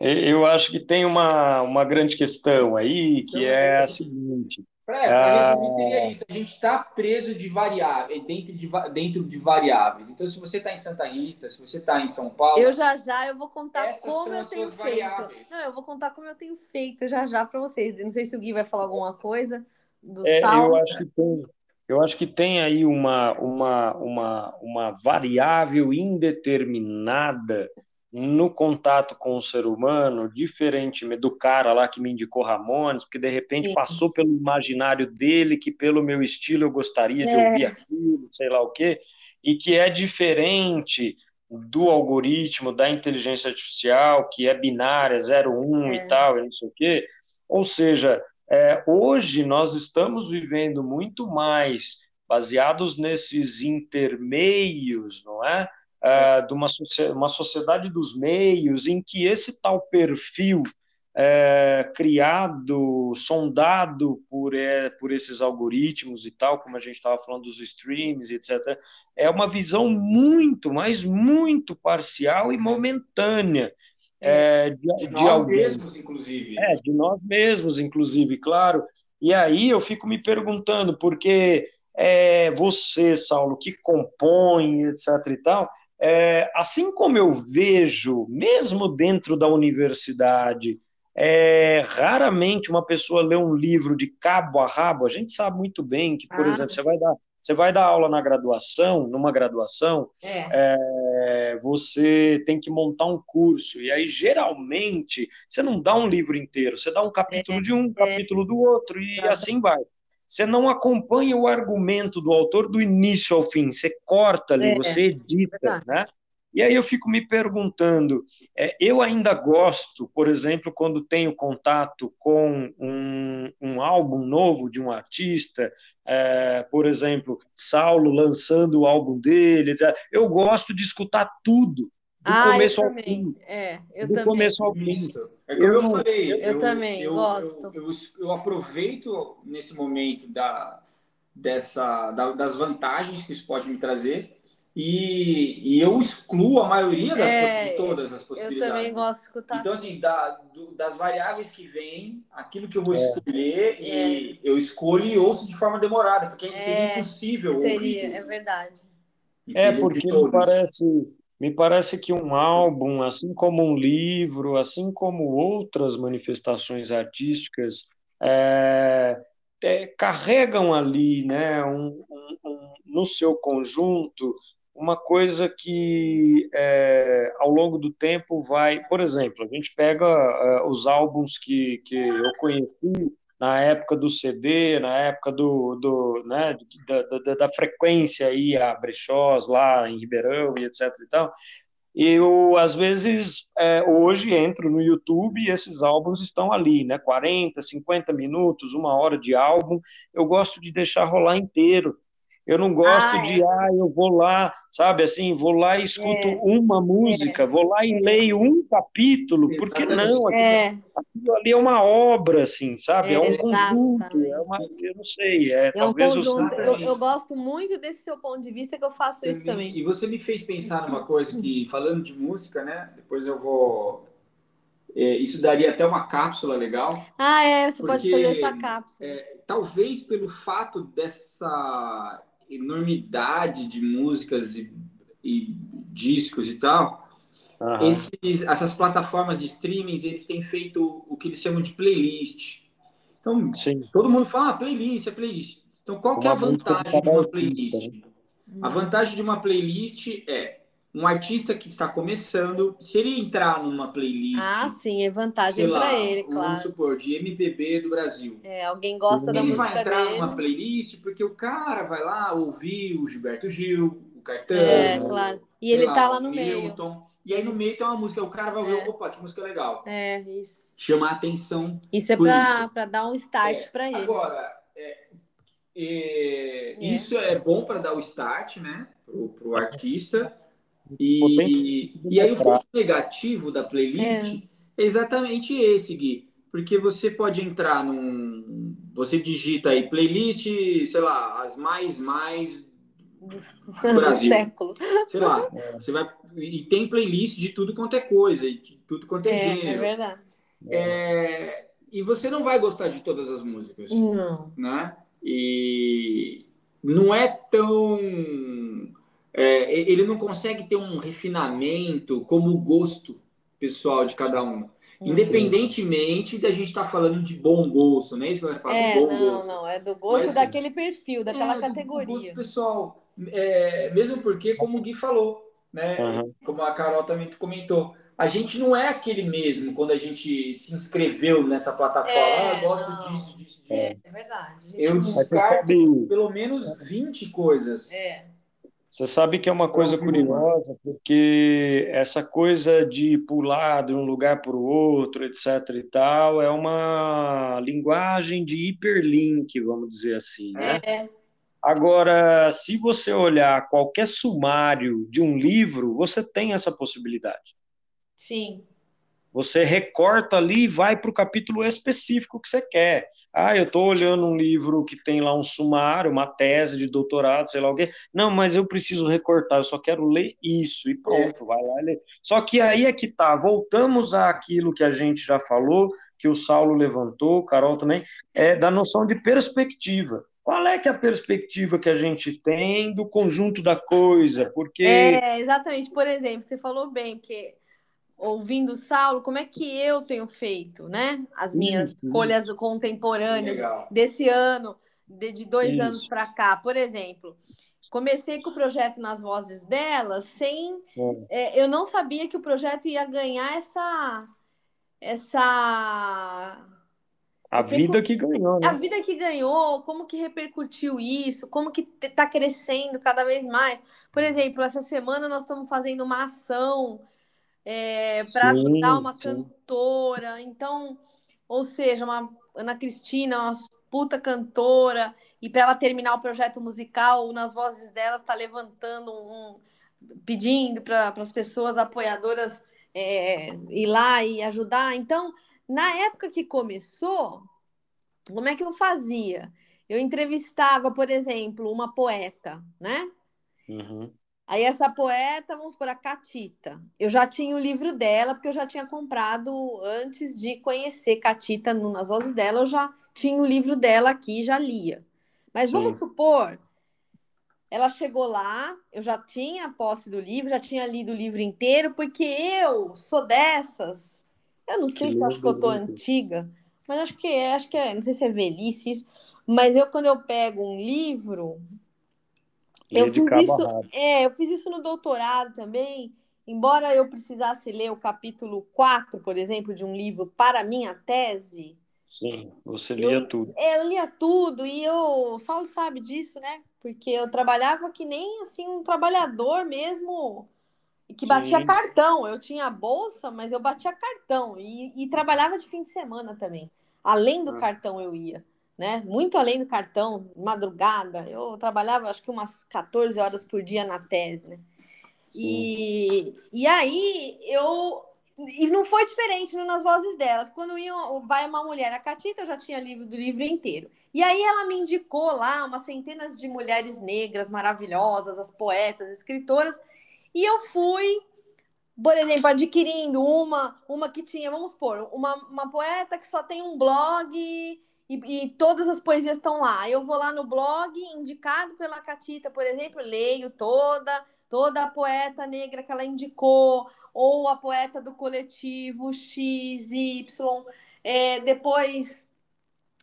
eu acho que tem uma, uma grande questão aí que então, é a seguinte para resumir, seria isso. A gente está preso de variáveis, dentro de, dentro de variáveis. Então, se você está em Santa Rita, se você está em São Paulo. Eu já já eu vou contar como eu tenho feito. Variáveis. Não, eu vou contar como eu tenho feito já já para vocês. Não sei se o Gui vai falar alguma coisa do é, Eu acho que tem. Eu acho que tem aí uma, uma, uma, uma variável indeterminada no contato com o ser humano, diferentemente do cara lá que me indicou Ramones, porque de repente Sim. passou pelo imaginário dele, que pelo meu estilo eu gostaria de é. ouvir aquilo, sei lá o quê, e que é diferente do algoritmo, da inteligência artificial, que é binária, 0, 1 é. e tal, não sei o quê. Ou seja, é, hoje nós estamos vivendo muito mais baseados nesses intermeios, não é? uh, de uma, uma sociedade dos meios, em que esse tal perfil é, criado, sondado por, é, por esses algoritmos e tal, como a gente estava falando dos streams, etc., é uma visão muito, mas muito parcial e momentânea. É, de, de, de nós mesmos, inclusive. É, de nós mesmos, inclusive, claro. E aí eu fico me perguntando, porque é, você, Saulo, que compõe, etc. e tal, é, assim como eu vejo, mesmo dentro da universidade, é, raramente uma pessoa lê um livro de cabo a rabo. A gente sabe muito bem que, por ah. exemplo, você vai dar você vai dar aula na graduação, numa graduação, é. É, você tem que montar um curso. E aí, geralmente, você não dá um livro inteiro, você dá um capítulo é. de um, capítulo do outro, e assim vai. Você não acompanha o argumento do autor do início ao fim, você corta ali, é, você edita, é né? E aí eu fico me perguntando, é, eu ainda gosto, por exemplo, quando tenho contato com um, um álbum novo de um artista, é, por exemplo, Saulo lançando o álbum dele, eu gosto de escutar tudo, do ah, começo ao fim. É, eu do também. começo ao fim. É como eu, eu falei. Eu, eu também eu, gosto. Eu, eu, aproveito nesse momento da, dessa, da, das vantagens que isso pode me trazer E, e eu excluo a maioria das, é, de todas as possibilidades. Eu também gosto de escutar. Então, assim, da, do, das variáveis que vêm, aquilo que eu vou é. escolher, é. e eu escolho e ouço de forma demorada, porque é. seria impossível seria, ouvir. É verdade. É, porque me parece, me parece que um álbum, assim como um livro, assim como outras manifestações artísticas, é, é, carregam ali, né, um, um, um, no seu conjunto, uma coisa que é, ao longo do tempo vai, por exemplo, a gente pega uh, os álbuns que, que eu conheci na época do CD, na época do, do né, da, da, da frequência aí a brechós lá em Ribeirão e etc e tal, eu às vezes é, hoje entro no YouTube e esses álbuns estão ali, né, 40, 50 minutos, uma hora de álbum, eu gosto de deixar rolar inteiro, eu não gosto ah, de, é. ah, eu vou lá, sabe assim, vou lá e escuto é. uma música, é. vou lá e leio um capítulo, porque não? Aquilo, é. aquilo, ali é uma obra, assim, sabe? É, um conjunto, é uma, eu não sei, é, talvez um conjunto. Eu, eu, gosto muito desse seu ponto de vista que eu faço isso também. E você me fez pensar numa coisa que, falando de música, né? Depois eu vou é, isso daria até uma cápsula legal. Ah, é, você porque, pode fazer essa cápsula. É, talvez pelo fato dessa enormidade de músicas e, e discos e tal, uhum. esses, essas plataformas de streaming eles têm feito o que eles chamam de playlist. Então, Sim. todo mundo fala ah, playlist, é playlist. Então, qual que é a vantagem de uma playlist? Né? A vantagem de uma playlist é um artista que está começando, se ele entrar numa playlist. Ah, sim, é vantagem para ele, claro. Vamos supor, de MPB do Brasil. É, alguém gosta ele da música dele. Ele vai entrar dele. numa playlist porque o cara vai lá ouvir o Gilberto Gil, o Caetano. É, claro. E ele lá, tá lá no Milton, meio. E aí no meio tem uma música, o cara vai ver, é. opa, que música legal. É, isso. Chama a atenção. Isso é para dar um start é. para ele. Agora, é, é, isso é bom para dar o start, né, pro, pro artista. E, e aí o ponto negativo da playlist é. é exatamente esse, Gui. Porque você pode entrar num. Você digita aí playlist, sei lá, as mais, mais do Brasil. século. Sei lá. É. Você vai, e tem playlist de tudo quanto é coisa, de tudo quanto é, é, é gênero. É verdade. É, e você não vai gostar de todas as músicas. Não. Né? E não é tão é, ele não consegue ter um refinamento como o gosto pessoal de cada um. Independentemente da gente estar tá falando de bom gosto, não é isso que vai falar é, bom não, gosto. Não, é do gosto Mas, daquele perfil, daquela é, categoria. Do, gosto pessoal. É, mesmo porque, como o Gui falou, né? Uhum. Como a Carol também comentou, a gente não é aquele mesmo quando a gente se inscreveu nessa plataforma. É, ah, eu gosto não. disso, disso, disso. É, é verdade. Eu descarto pelo menos 20 coisas. É. Você sabe que é uma coisa curiosa, porque essa coisa de pular de um lugar para o outro, etc. e tal, é uma linguagem de hiperlink, vamos dizer assim. Né? É. Agora, se você olhar qualquer sumário de um livro, você tem essa possibilidade. Sim. Você recorta ali e vai para o capítulo específico que você quer. Ah, eu estou olhando um livro que tem lá um sumário, uma tese de doutorado, sei lá o quê. Não, mas eu preciso recortar, eu só quero ler isso e pronto, é. vai lá ler. Só que aí é que tá, voltamos àquilo que a gente já falou, que o Saulo levantou, o Carol também, é da noção de perspectiva. Qual é que é a perspectiva que a gente tem do conjunto da coisa? Porque É, exatamente. Por exemplo, você falou bem que ouvindo o Saulo, como é que eu tenho feito, né? As minhas Isso. escolhas contemporâneas Legal. desse ano, de, de dois Isso. anos para cá. Por exemplo, comecei com o projeto nas vozes delas sem. É. É, eu não sabia que o projeto ia ganhar essa. essa a vida que ganhou, né? A vida que ganhou, como que repercutiu isso, como que está crescendo cada vez mais. Por exemplo, essa semana nós estamos fazendo uma ação é, para ajudar uma sim. cantora. Então, ou seja, uma Ana Cristina, uma puta cantora, e para ela terminar o projeto musical, nas vozes dela, está levantando um. pedindo para as pessoas apoiadoras é, ir lá e ajudar. Então, na época que começou, como é que eu fazia? Eu entrevistava, por exemplo, uma poeta, né? Uhum. Aí essa poeta, vamos por a Catita. Eu já tinha o livro dela, porque eu já tinha comprado antes de conhecer Catita nas vozes dela, eu já tinha o livro dela aqui, já lia. Mas Sim. vamos supor, ela chegou lá, eu já tinha a posse do livro, já tinha lido o livro inteiro, porque eu sou dessas. Eu não sei que se acho que eu tô antiga, mas acho que é, acho que é, não sei se é velhice isso, mas eu quando eu pego um livro, eu fiz isso, é, eu fiz isso no doutorado também. Embora eu precisasse ler o capítulo 4, por exemplo, de um livro para a minha tese. Sim, você lia eu, tudo. É, eu lia tudo e eu, o Saulo sabe disso, né? Porque eu trabalhava que nem assim um trabalhador mesmo que batia Sim. cartão. Eu tinha bolsa, mas eu batia cartão e, e trabalhava de fim de semana também. Além do ah. cartão eu ia né? Muito além do cartão, madrugada. Eu trabalhava acho que umas 14 horas por dia na tese, né? E, e aí eu e não foi diferente nas vozes delas. Quando ia, vai uma mulher, a Catita eu já tinha livro do livro inteiro. E aí ela me indicou lá umas centenas de mulheres negras maravilhosas, as poetas, escritoras, e eu fui, por exemplo, adquirindo uma, uma que tinha, vamos supor, uma, uma poeta que só tem um blog e, e, todas as poesias estão lá. Eu vou lá no blog, indicado pela Catita, por exemplo, leio toda, toda a poeta negra que ela indicou, ou a poeta do coletivo X, Y. É, depois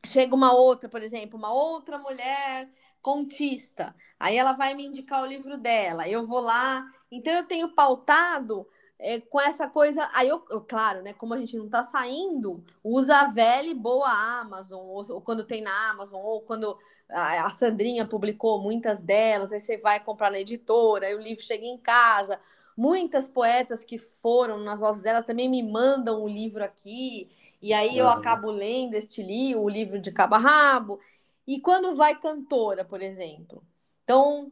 chega uma outra, por exemplo, uma outra mulher contista. Aí ela vai me indicar o livro dela. Eu vou lá. Então eu tenho pautado é, com essa coisa. Aí eu, eu, claro, né? Como a gente não está saindo, usa a velha e boa Amazon, ou, ou, quando tem na Amazon, ou quando a, a, Sandrinha publicou muitas delas, aí você vai comprar na editora, aí o livro chega em casa. Muitas poetas que foram nas vozes delas também me mandam o livro aqui, e aí eu acabo lendo este livro, o livro de cabo a rabo. E quando vai cantora, por exemplo. Então,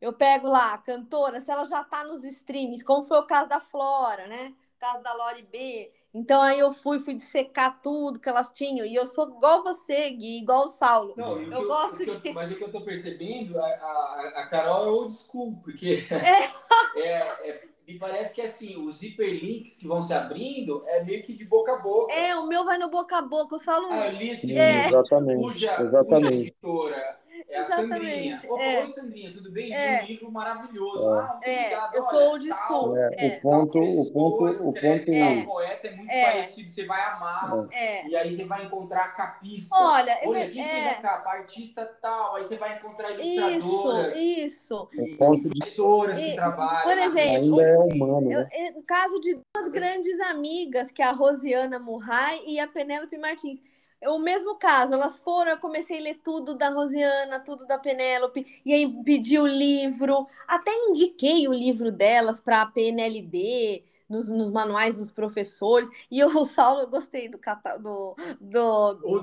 eu pego lá a cantora, se ela já está nos streams, como foi o caso da Flora, né? O caso da Lori B. Então aí eu fui, fui dissecar tudo que elas tinham. E eu sou igual você, Gui, igual o Saulo. Não, eu, gosto de. Eu, mas o que eu tô percebendo, a, a, a Carol é old school, porque é. é, é me parece que assim, os hiperlinks que vão se abrindo é meio que de boca a boca. É, o meu vai no boca a boca, o Saulo. Ah, li esse é. Exatamente. Cuja, exatamente. cuja editora é Exatamente. a Sandrinha. É. Oi, Sandrinha, tudo bem? É. Um livro maravilhoso. É. Ah, é. Eu sou o disco. É. O ponto, o ponto, o ponto. É. poeta é muito parecido, você vai amar. É. E aí você vai encontrar a capista. Olha, Olha quem fez a capa? Artista tal. Aí você vai encontrar ilustradoras. Isso, isso. O ponto de pessoas que trabalham. Por exemplo, ainda é humano. Né? Eu, caso de duas grandes amigas, que é a Rosiana Murray e a Penélope Martins o mesmo caso, elas foram, eu comecei a ler tudo da Rosiana, tudo da Penélope, e aí pedi o livro, até indiquei o livro delas para a PNLD, nos, nos, manuais dos professores, e eu, o Saulo, eu gostei do, do, do,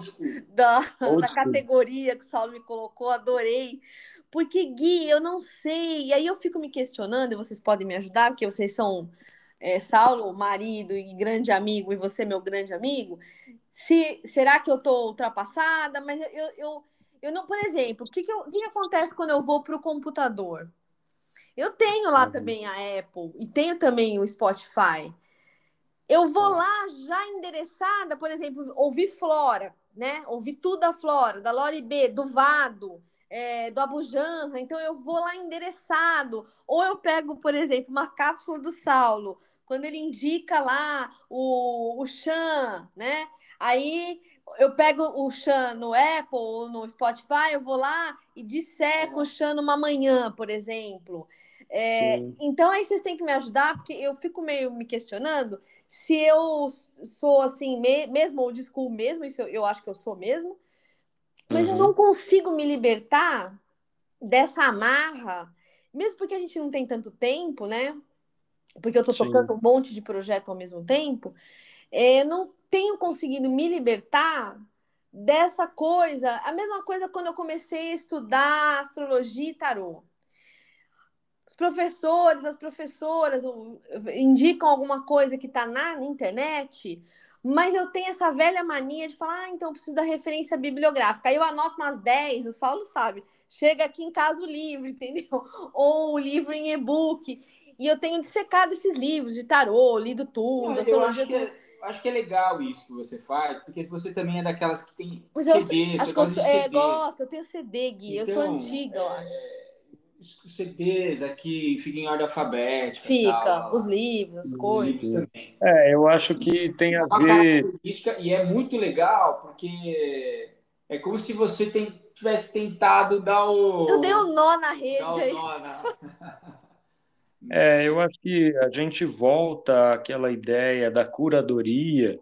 da, da categoria que o Saulo me colocou, adorei, porque, Gui, eu não sei. E aí eu fico me questionando, e vocês podem me ajudar, porque vocês são é, Saulo, marido e grande amigo, e você, meu grande amigo se será que eu estou ultrapassada? Mas eu, eu, eu não, por exemplo, o que, que, eu, que, que acontece quando eu vou para o computador? Eu tenho lá uhum. também a Apple e tenho também o Spotify. Eu vou lá já endereçada, por exemplo, ouvir Flora, né? Ouvir tudo da Flora, da Lori B, do Vado, é, do Abujanra. Então eu vou lá endereçado. Ou eu pego, por exemplo, uma cápsula do Saulo, quando ele indica lá o, o Chan, né? Aí eu pego o Chan no Apple ou no Spotify, eu vou lá e disseco o Chan numa manhã, por exemplo. É, então aí vocês têm que me ajudar, porque eu fico meio me questionando se eu sou assim, me, mesmo ou school mesmo, isso eu, eu, acho que eu sou mesmo, mas uhum. eu não consigo me libertar dessa amarra, mesmo porque a gente não tem tanto tempo, né? Porque eu tô Sim. tocando um monte de projeto ao mesmo tempo, é, não tenho conseguido me libertar dessa coisa. A mesma coisa quando eu comecei a estudar astrologia e tarô. Os professores, as professoras indicam alguma coisa que está na internet, mas eu tenho essa velha mania de falar, ah, então eu preciso da referência bibliográfica. Aí eu anoto umas 10, o Saulo sabe. chega aqui em casa o livro, entendeu? Ou o livro em e-book. E eu tenho dissecado esses livros de tarô, lido tudo. eu acho que, acho que é legal isso que você faz, porque você também é daquelas que tem Mas CD, eu, você gosta de é, CD. gosto, eu tenho CD, Gui, então, eu sou então, antiga, eu acho. É, CDs aqui fica em ordem alfabética. Fica, os livros, as coisas. Livros também. É, eu acho que tem a é ver. E é muito legal, porque é como se você tem, tivesse tentado dar o. Eu dei um nó na rede aí. Nó na... é, eu acho que a gente volta àquela ideia da curadoria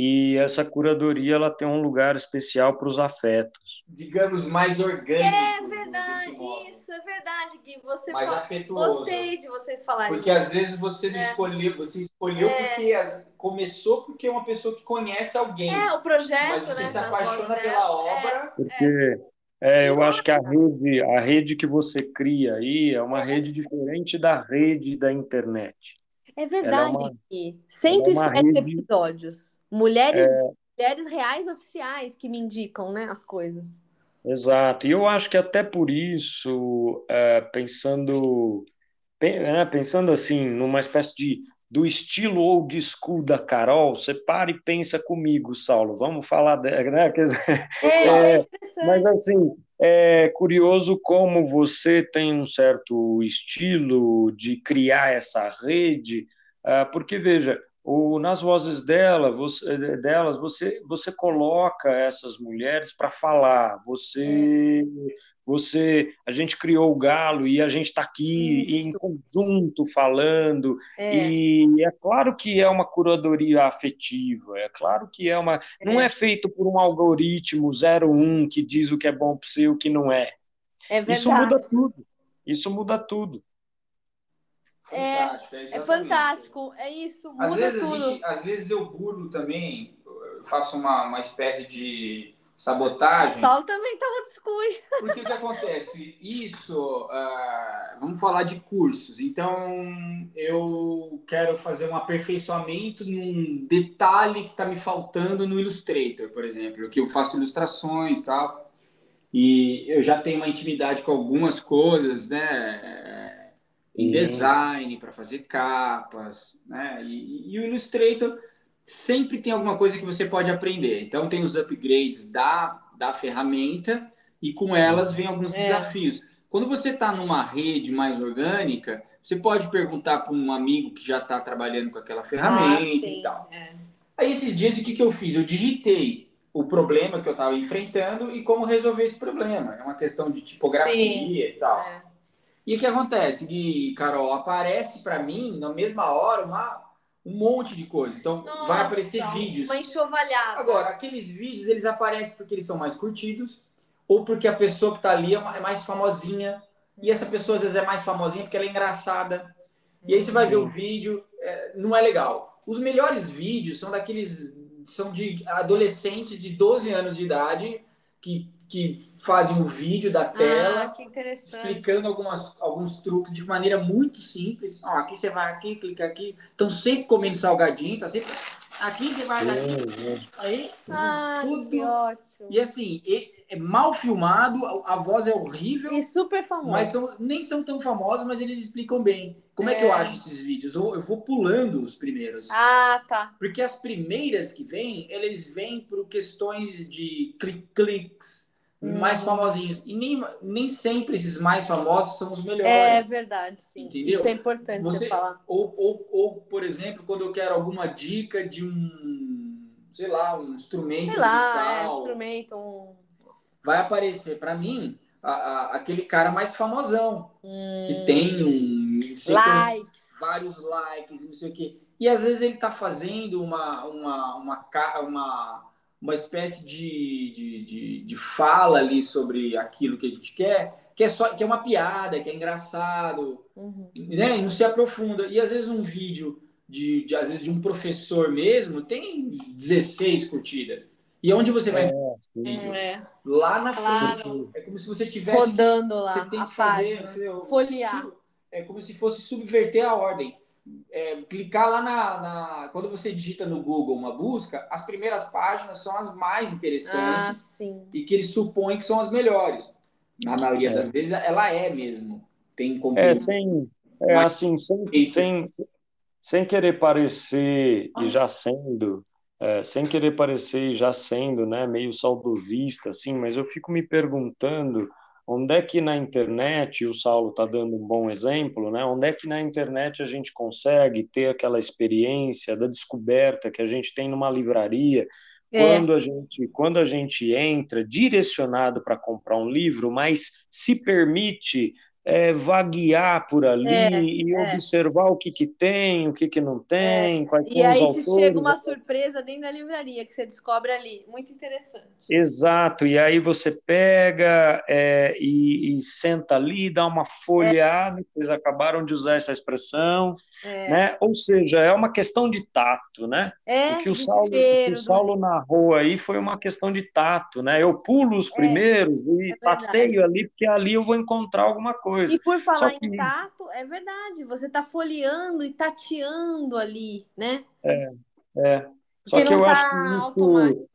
e essa curadoria ela tem um lugar especial para os afetos. Digamos, mais orgânico. É verdade, isso, é verdade, Gui. Você mais fala... afetuoso. Gostei de vocês falarem Porque às vezes você é. escolheu, você escolheu é. porque as... começou porque é uma pessoa que conhece alguém. É, o projeto, Mas você né, se apaixona pela obra. É, porque é, eu acho que a rede, a rede que você cria aí é uma rede diferente da rede da internet. É verdade. É uma, 107 é rede... episódios. Mulheres, é... mulheres reais oficiais que me indicam né, as coisas. Exato. E eu acho que até por isso, é, pensando, né, pensando assim, numa espécie de do estilo old school da Carol, você para e pensa comigo, Saulo. Vamos falar dela, né? É, é, mas assim, é curioso como você tem um certo estilo de criar essa rede, ah, porque veja, o, nas vozes dela, você, delas, você, você coloca essas mulheres para falar. Você, você, a gente criou o galo e a gente está aqui Isso. em conjunto falando. É. E é claro que é uma curadoria afetiva. É claro que é uma, é. não é feito por um algoritmo 01 que diz o que é bom para você e o que não é. É verdade. Isso muda tudo. Isso muda tudo. É, fantástico, é, é, fantástico, é isso, muda às vezes tudo. Gente, às vezes eu burlo também, faço uma, uma espécie de sabotagem. O sol também está muito escuro. Porque o que acontece? Isso, uh, vamos falar de cursos. Então, eu quero fazer um aperfeiçoamento num detalhe que está me faltando no Illustrator, por exemplo, que eu faço ilustrações e tal. E eu já tenho uma intimidade com algumas coisas, né? Em design, para fazer capas, né? E, e, o Illustrator sempre tem alguma coisa que você pode aprender. Então, tem os upgrades da, da ferramenta e com elas vem alguns é. desafios. Quando você está numa rede mais orgânica, você pode perguntar para um amigo que já está trabalhando com aquela ferramenta ah, e tal. É. Aí, esses dias, o que, que eu fiz? Eu digitei o problema que eu estava enfrentando e como resolver esse problema. É uma questão de tipografia sim. e tal. É. E o que acontece? Que, Carol, aparece para mim, na mesma hora, uma, um monte de coisa. Então, Nossa, vai aparecer vídeos. Uma enxovalhada. Agora, aqueles vídeos, eles aparecem porque eles são mais curtidos ou porque a pessoa que está ali é, é mais famosinha. E essa pessoa, às vezes, é mais famosinha porque ela é engraçada. E aí você vai Sim. ver o vídeo, é, não é legal. Os melhores vídeos são daqueles... São de adolescentes de 12 anos de idade que que fazem o um vídeo da tela, ah, explicando algumas, alguns truques de maneira muito simples. Ó, aqui você vai aqui, clica aqui. Estão sempre comendo salgadinho, tá sempre. Aqui você vai aqui. Aí, ah, tudo. Que ótimo. E assim, é mal filmado, a, voz é horrível. E super famoso. Mas são, nem são tão famosos, mas eles explicam bem. Como é, é que eu acho esses vídeos? Eu, eu, vou pulando os primeiros. Ah, tá. Porque as primeiras que vêm, eles vêm por questões de cliques mais hum. famosinhos. E nem, nem sempre esses mais famosos são os melhores. É verdade, sim. Entendeu? Isso é importante você, você falar. Ou, ou, ou, por exemplo, quando eu quero alguma dica de um, sei lá, um instrumento sei lá, é, instrumento, um... vai aparecer para mim a, a, aquele cara mais famosão, hum. que tem um... Likes. Vários likes, não sei o quê. E às vezes ele está fazendo uma, uma, uma, uma uma espécie de, de, de, de, fala ali sobre aquilo que a gente quer, que é só que é uma piada, que é engraçado, uhum. né? E não se aprofunda. E às vezes um vídeo de, de, às vezes de um professor mesmo tem 16 curtidas. E onde você vai? É, é. Lá na frente. Claro. É como se você tivesse rodando lá. Você tem que fazer, fazer folhear. É como se fosse subverter a ordem é, clicar lá na, na, Quando você digita no Google uma busca, as primeiras páginas são as mais interessantes ah, e que ele supõe que são as melhores. Na maioria é. das vezes, ela é mesmo. Tem é, conteúdo. É, sem, é assim, sem, sem, sem querer parecer e já sendo, é, sem querer parecer e já sendo, né, meio saudosista, assim, mas eu fico me perguntando onde é que na internet, o Saulo está dando um bom exemplo, né, onde é que na internet a gente consegue ter aquela experiência da descoberta que a gente tem numa livraria, é. quando a gente quando a gente entra direcionado para comprar um livro, mas se permite é, vaguear por ali é, e é. observar o que, que tem, o que, que não é. tem, quais E aí te chega uma surpresa dentro da livraria que você descobre ali, muito interessante. Exato, e aí você pega é, e, e, senta ali, dá uma folheada, vocês acabaram de usar essa expressão, né? ou seja, é uma questão de tato, né? o que o Saulo, cheiro, o, que o Saulo narrou aí foi uma questão de tato, né? Eu pulo os primeiros e pateio ali, porque ali eu vou encontrar alguma coisa coisa. E por falar que... em tato, é verdade, você está folheando e tateando ali, né? É, é. Só Porque que eu tá acho que isso,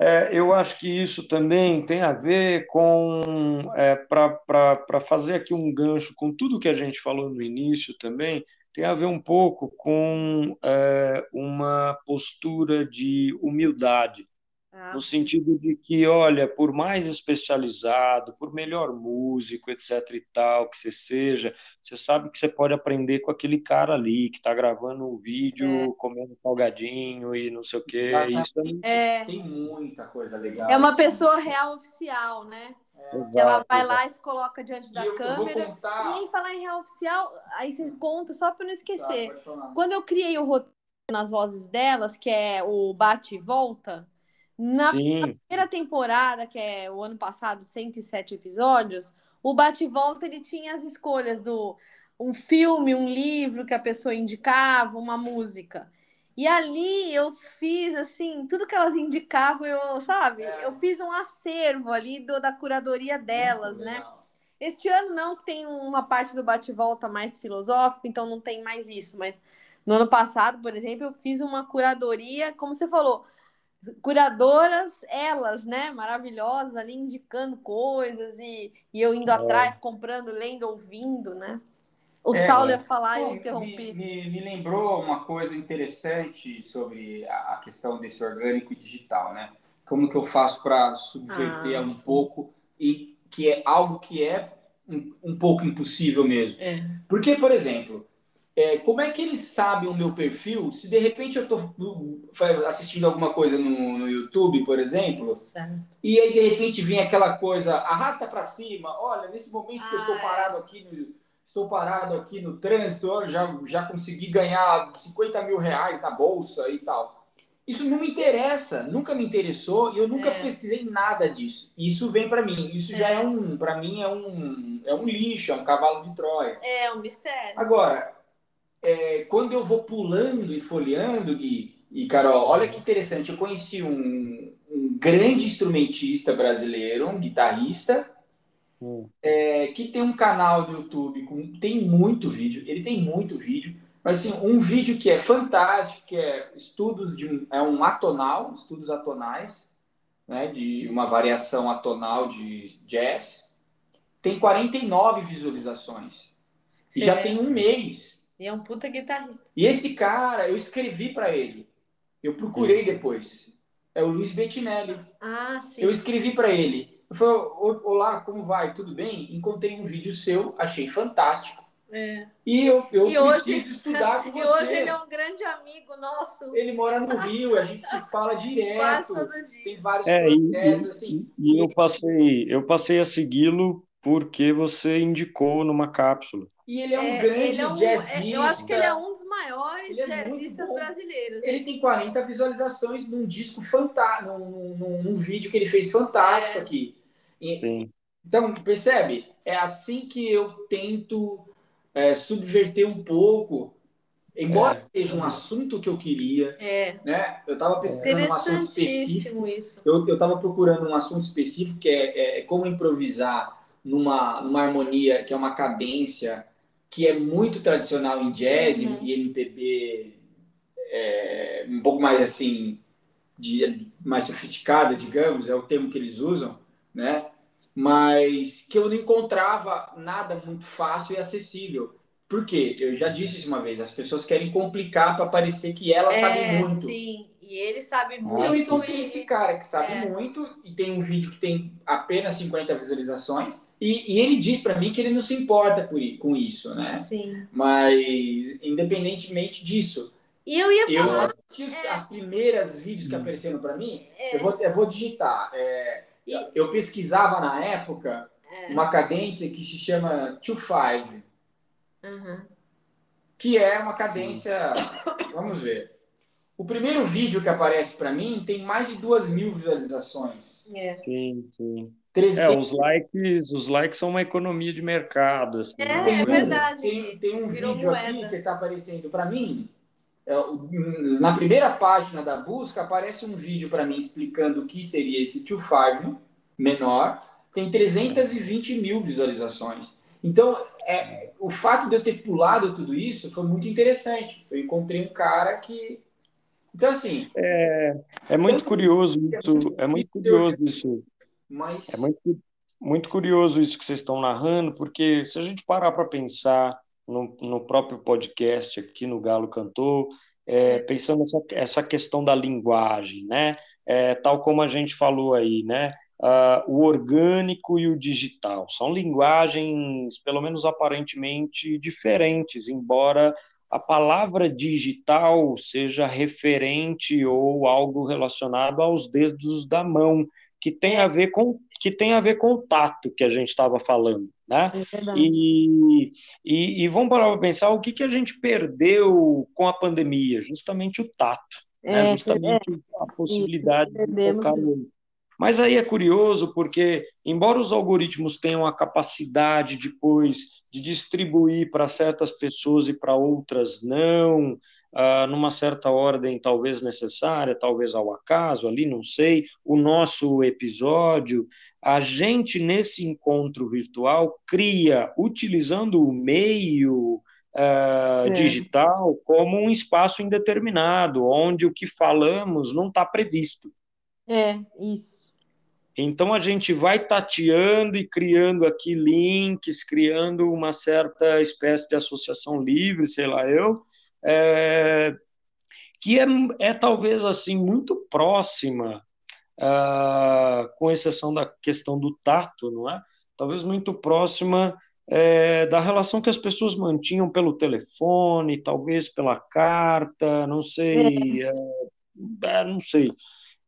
é, eu acho que isso também tem a ver com, é, para fazer aqui um gancho com tudo que a gente falou no início também, tem a ver um pouco com é, uma postura de humildade ah. No sentido de que, olha, por mais especializado, por melhor músico, etc e tal, que você seja, você sabe que você pode aprender com aquele cara ali que está gravando um vídeo, é. comendo salgadinho e não sei o quê. Isso é... Tem muita coisa legal. É uma pessoa real oficial, né? É. ela vai lá e se coloca diante da câmera. Contar... E aí, falar em real oficial, aí você conta só para não esquecer. Tá, Quando eu criei o roteiro nas vozes delas, que é o bate e volta, na primeira temporada, que é o ano passado, 107 episódios, o bate-volta ele tinha as escolhas do um filme, um livro que a pessoa indicava, uma música. E ali eu fiz assim, tudo que elas indicavam, eu, sabe? É. Eu fiz um acervo ali do, da curadoria delas, né? Este ano não tem uma parte do bate-volta mais filosófico, então não tem mais isso, mas no ano passado, por exemplo, eu fiz uma curadoria, como você falou, curadoras, elas, né, maravilhosas, ali indicando coisas e, e eu indo é. atrás, comprando, lendo, ouvindo, né? O é, Saulo ia falar e eu interrompi. Me, me, me, lembrou uma coisa interessante sobre a, a, questão desse orgânico digital, né? Como que eu faço para subverter ah, um sim. pouco e que é algo que é um, um pouco impossível mesmo. É. Porque, por exemplo, é, como é que eles sabem o meu perfil se de repente eu estou assistindo alguma coisa no, no YouTube, por exemplo, certo. e aí de repente vem aquela coisa, arrasta para cima, olha, nesse momento ah, que eu estou ah, é. parado aqui no, estou parado aqui no trânsito, já, já consegui ganhar 50 mil reais na bolsa e tal. Isso não me interessa, nunca me interessou e eu nunca é. pesquisei nada disso. Isso vem para mim, isso é. já é um, para mim é um, é um lixo, é um cavalo de Troia. É um mistério. Agora, é, quando eu vou pulando e folheando, Gui e Carol, olha que interessante, eu conheci um, um grande instrumentista brasileiro, um guitarrista, hum. é, que tem um canal do YouTube, com, tem muito vídeo, ele tem muito vídeo, mas assim, um vídeo que é fantástico, que é estudos de um, é um atonal, estudos atonais, né, de uma variação atonal de jazz, tem 49 visualizações. E já tem um mês e é um puta guitarrista. E esse cara, eu escrevi para ele. Eu procurei depois. É o Luiz Bettinelli. Ah, sim. Eu escrevi para ele. Eu falei, olá, como vai? Tudo bem? Encontrei um vídeo seu, achei fantástico. É. E eu, eu e preciso hoje, estudar com e você. E hoje ele é um grande amigo nosso. Ele mora no Rio, a gente se fala direto. Quase todo dia. Tem vários é, projetos, e, assim. E eu passei, eu passei a segui-lo porque você indicou numa cápsula. E ele é um é, grande é um, jazzista. Eu acho que ele é um dos maiores é jazzistas brasileiros. Ele tem 40 visualizações num disco fantástico, num, num, num, vídeo que ele fez fantástico é. aqui. E, Sim. Então, percebe? É assim que eu tento é, subverter um pouco, embora é. seja um assunto que eu queria. É. Né? Eu estava pesquisando um assunto específico. Isso. Eu estava procurando um assunto específico que é, é como improvisar numa, numa harmonia que é uma cadência que é muito tradicional em jazz uhum. e MPB é, um pouco mais assim de, mais sofisticada, digamos, é o termo que eles usam, né? mas que eu não encontrava nada muito fácil e acessível. Por quê? Eu já disse isso uma vez, as pessoas querem complicar para parecer que elas é, sabem muito. Sim, e ele sabe muito. Eu encontrei esse cara que sabe é. muito e tem um vídeo que tem apenas 50 visualizações. E, e ele diz para mim que ele não se importa por, com isso, né? Sim. Mas, independentemente disso. E eu ia falar. Eu assisti é. as primeiras vídeos que apareceram para mim. É. Eu, vou, eu vou digitar. É, e... Eu pesquisava na época é. uma cadência que se chama 2-5. Uhum. Que é uma cadência. Vamos ver. O primeiro vídeo que aparece para mim tem mais de duas mil visualizações. É. Sim, sim. 300... É, os likes, os likes são uma economia de mercado. Assim, é, né? é verdade. Tem, tem um Virou vídeo moeda. aqui que está aparecendo para mim. É, na primeira página da busca aparece um vídeo para mim explicando o que seria esse 2.5 menor. Tem 320 mil visualizações. Então, é, o fato de eu ter pulado tudo isso foi muito interessante. Eu encontrei um cara que então, assim. É, é muito curioso isso. É muito curioso isso. Mas... É muito, muito curioso isso que vocês estão narrando, porque se a gente parar para pensar no, no próprio podcast aqui no Galo Cantor, é, pensando essa, essa questão da linguagem, né? É, tal como a gente falou aí, né? Uh, o orgânico e o digital são linguagens, pelo menos aparentemente, diferentes, embora a palavra digital seja referente ou algo relacionado aos dedos da mão, que tem a ver com que tem a ver com o tato que a gente estava falando, né? É e, e, e, vamos parar para pensar o que, que a gente perdeu com a pandemia, justamente o tato, né? é, né? justamente é. a possibilidade de tocar no mas aí é curioso porque, embora os algoritmos tenham a capacidade depois de distribuir para certas pessoas e para outras não, uh, numa certa ordem talvez necessária, talvez ao acaso, ali não sei, o nosso episódio, a gente nesse encontro virtual cria, utilizando o meio uh, é. digital, como um espaço indeterminado, onde o que falamos não está previsto. É, isso. Então a gente vai tateando e criando aqui links, criando uma certa espécie de associação livre, sei lá eu, é, que é, é talvez assim muito próxima, uh, com exceção da questão do tato, não é? Talvez muito próxima é, da relação que as pessoas mantinham pelo telefone, talvez pela carta, não sei, é, é não sei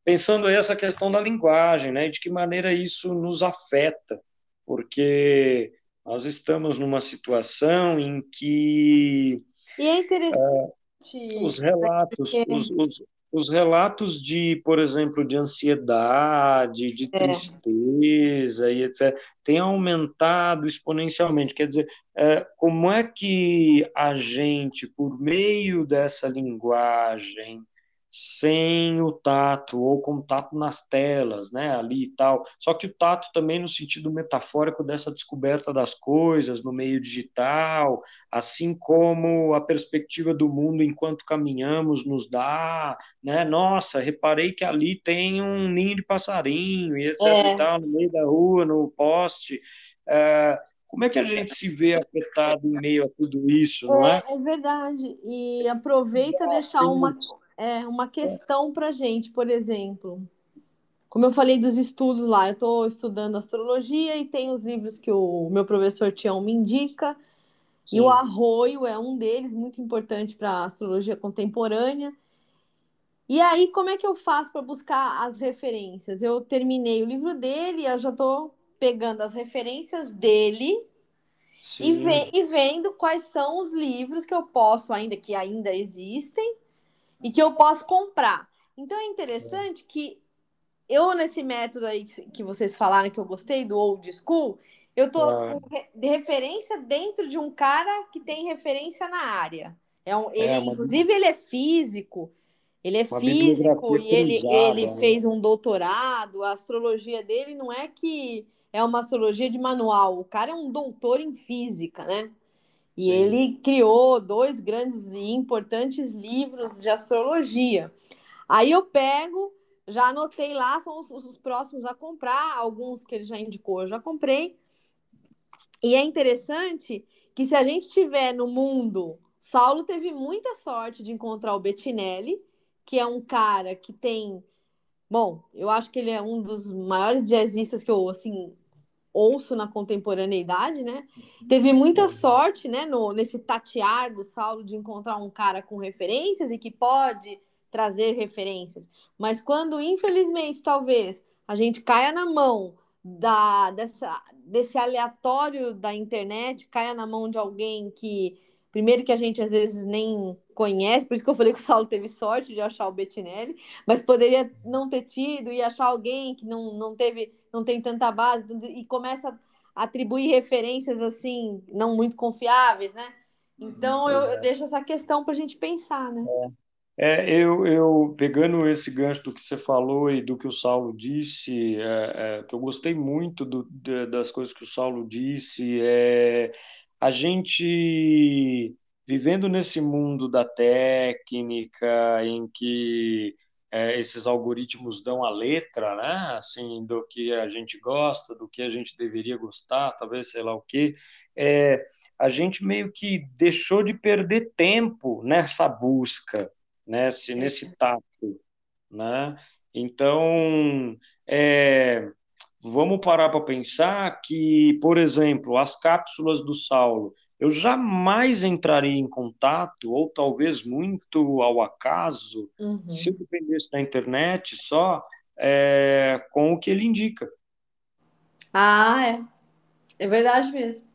pensando essa questão da linguagem, né, de que maneira isso nos afeta, porque nós estamos numa situação em que e é interessante uh, os relatos, porque... os, os, os, relatos de, por exemplo, de ansiedade, de é. tristeza e etc, têm aumentado exponencialmente. Quer dizer, uh, como é que a gente, por meio dessa linguagem sem o tato ou com tato nas telas, né, ali e tal. Só que o tato também no sentido metafórico dessa descoberta das coisas no meio digital, assim como a perspectiva do mundo enquanto caminhamos nos dá, né? Nossa, reparei que ali tem um ninho de passarinho e etc é. e tal no meio da rua, no poste. É, como é que a gente se vê afetado em meio a tudo isso, não é? É, é verdade. E aproveita deixar uma é, uma questão para gente, por exemplo. Como eu falei dos estudos lá, eu estou estudando astrologia e tem os livros que o meu professor Tião me indica. Sim. E o Arroio é um deles, muito importante para a astrologia contemporânea. E aí, como é que eu faço para buscar as referências? Eu terminei o livro dele, eu já estou pegando as referências dele e, ve e, vendo quais são os livros que eu posso, ainda que ainda existem, e que eu posso comprar. Então é interessante que eu, nesse método aí que vocês falaram que eu gostei, do old school, eu tô ah. de referência dentro de um cara que tem referência na área. É um, ele, é. Inclusive, ele é físico. Ele é uma físico e ele, ele né? fez um doutorado. A astrologia dele não é que é uma astrologia de manual. O cara é um doutor em física, né? E Sim. ele criou dois grandes e importantes livros de astrologia. Aí eu pego, já anotei lá, são os, os, próximos a comprar, alguns que ele já indicou, eu já comprei. E é interessante que se a gente tiver no mundo, Saulo teve muita sorte de encontrar o Bettinelli, que é um cara que tem, bom, eu acho que ele é um dos maiores jazzistas que eu assim ouço na contemporaneidade, né? Teve muita sorte, né, no, nesse tatear do Saulo de encontrar um cara com referências e que pode trazer referências. Mas quando, infelizmente, talvez a gente caia na mão da, dessa, desse aleatório da internet, caia na mão de alguém que, primeiro, que a gente às vezes nem conhece, por isso que eu falei que o Saulo teve sorte de achar o Bettinelli, mas poderia não ter tido e achar alguém que não, não teve, não tem tanta base e começa a atribuir referências assim, não muito confiáveis, né? Então eu, eu deixo essa questão para a gente pensar, né? É. É, eu, eu, pegando esse gancho do que você falou e do que o Saulo disse, é, é, que eu gostei muito do, de, das coisas que o Saulo disse, é a gente vivendo nesse mundo da técnica, em que é, esses algoritmos dão a letra, né? Assim, do que a gente gosta, do que a gente deveria gostar, talvez sei lá o quê. É, a gente meio que deixou de perder tempo nessa busca nesse, nesse tato. Né? Então, é, vamos parar para pensar que, por exemplo, as cápsulas do Saulo, eu jamais entraria em contato, ou talvez muito ao acaso, uhum. se eu dependesse da internet só, é, com o que ele indica. Ah, é. É verdade mesmo.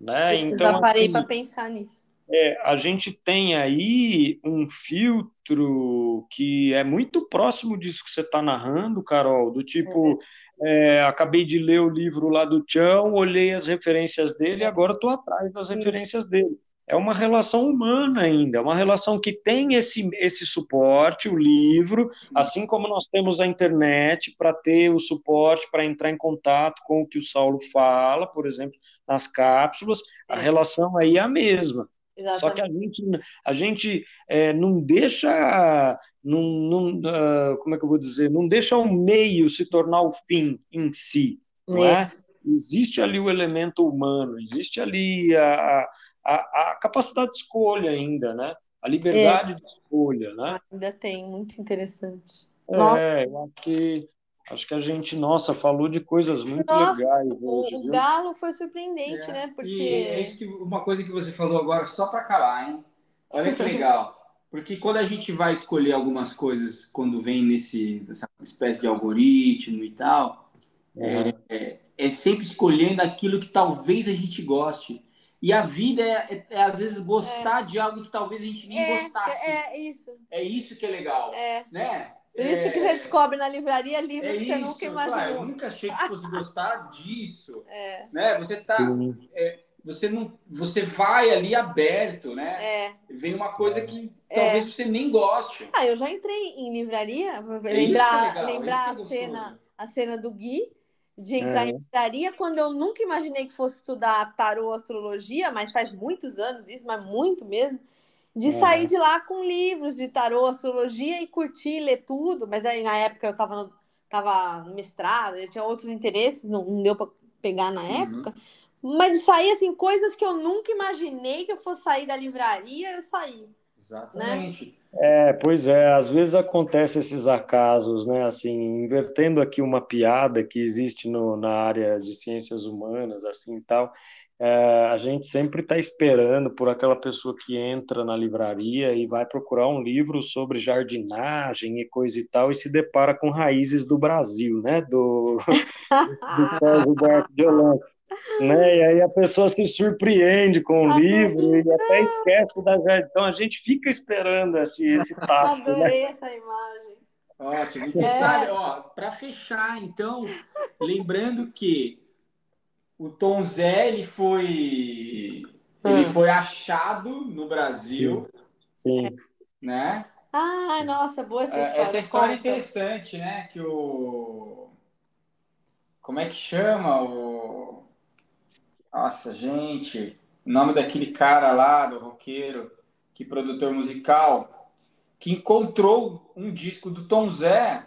Né? Eu então, já parei assim, para pensar nisso. É, a gente tem aí um filtro que é muito próximo disso que você está narrando, Carol, do tipo, uhum. É, acabei de ler o livro lá do Chão, olhei as referências dele e agora estou atrás das referências dele. É uma relação humana ainda, é uma relação que tem esse, esse suporte, o livro, assim como nós temos a internet para ter o suporte para entrar em contato com o que o Saulo fala, por exemplo, nas cápsulas, a relação aí é a mesma. Exatamente. Só que a gente, a gente é, não deixa, não, não, uh, como é que eu vou dizer, não deixa o meio se tornar o fim em si, não é? é? Existe ali o elemento humano, existe ali a, a, a capacidade de escolha ainda, né? A liberdade é. de escolha, né? Ainda tem, muito interessante. É, eu acho que Acho que a gente, nossa, falou de coisas muito nossa, legais. Hoje, o, o Galo foi surpreendente, é. né? Porque. E é isso que, uma coisa que você falou agora, só para acabar, hein? Olha que legal. Porque quando a gente vai escolher algumas coisas, quando vem nesse, nessa espécie de algoritmo e tal, é, é, é, sempre escolhendo aquilo que talvez a gente goste. E a vida é, é, é às vezes gostar de algo que talvez a gente nem gostasse. É, isso. É isso que é legal. É. Né? Por isso que você é. descobre na livraria livro é que você isso, nunca imaginou. Claro, eu nunca achei que fosse gostar disso. É. Né? Você tá. É, você não. Você vai ali aberto, né? É. Vem uma coisa que é. talvez você nem goste. Ah, eu já entrei em livraria, lembrar, lembrar a cena, a cena do Gui de entrar é. em livraria quando eu nunca imaginei que fosse estudar tarô astrologia, mas faz muitos anos isso, mas muito mesmo de sair de lá com livros de tarô, astrologia e curtir, ler tudo. Mas aí na época eu estava no, tava no mestrado, eu tinha outros interesses, não, não deu para pegar na uhum. época. Mas de sair assim, coisas que eu nunca imaginei que eu fosse sair da livraria, eu saí. Exatamente. Né? É, pois é, às vezes acontece esses acasos, né? Assim, invertendo aqui uma piada que existe no, na área de ciências humanas, assim, tal é, a gente sempre está esperando por aquela pessoa que entra na livraria e vai procurar um livro sobre jardinagem e coisa e tal e se depara com raízes do Brasil, né? Do, do Código de Holanda. Né? E aí a pessoa se surpreende com o livro e até esquece da jardim. Então a gente fica esperando esse, esse tato. Né? Adorei né? essa imagem. Ótimo. Você é. sabe, ó, para fechar, então, lembrando que o Tom Zé ele foi ele hum. foi achado no Brasil. Sim. Né? Ah, nossa, boa essa é, história. Essa história é interessante, né? Que o como é que chama o Nossa, gente, o nome daquele cara lá do roqueiro, que produtor musical, que encontrou um disco do Tom Zé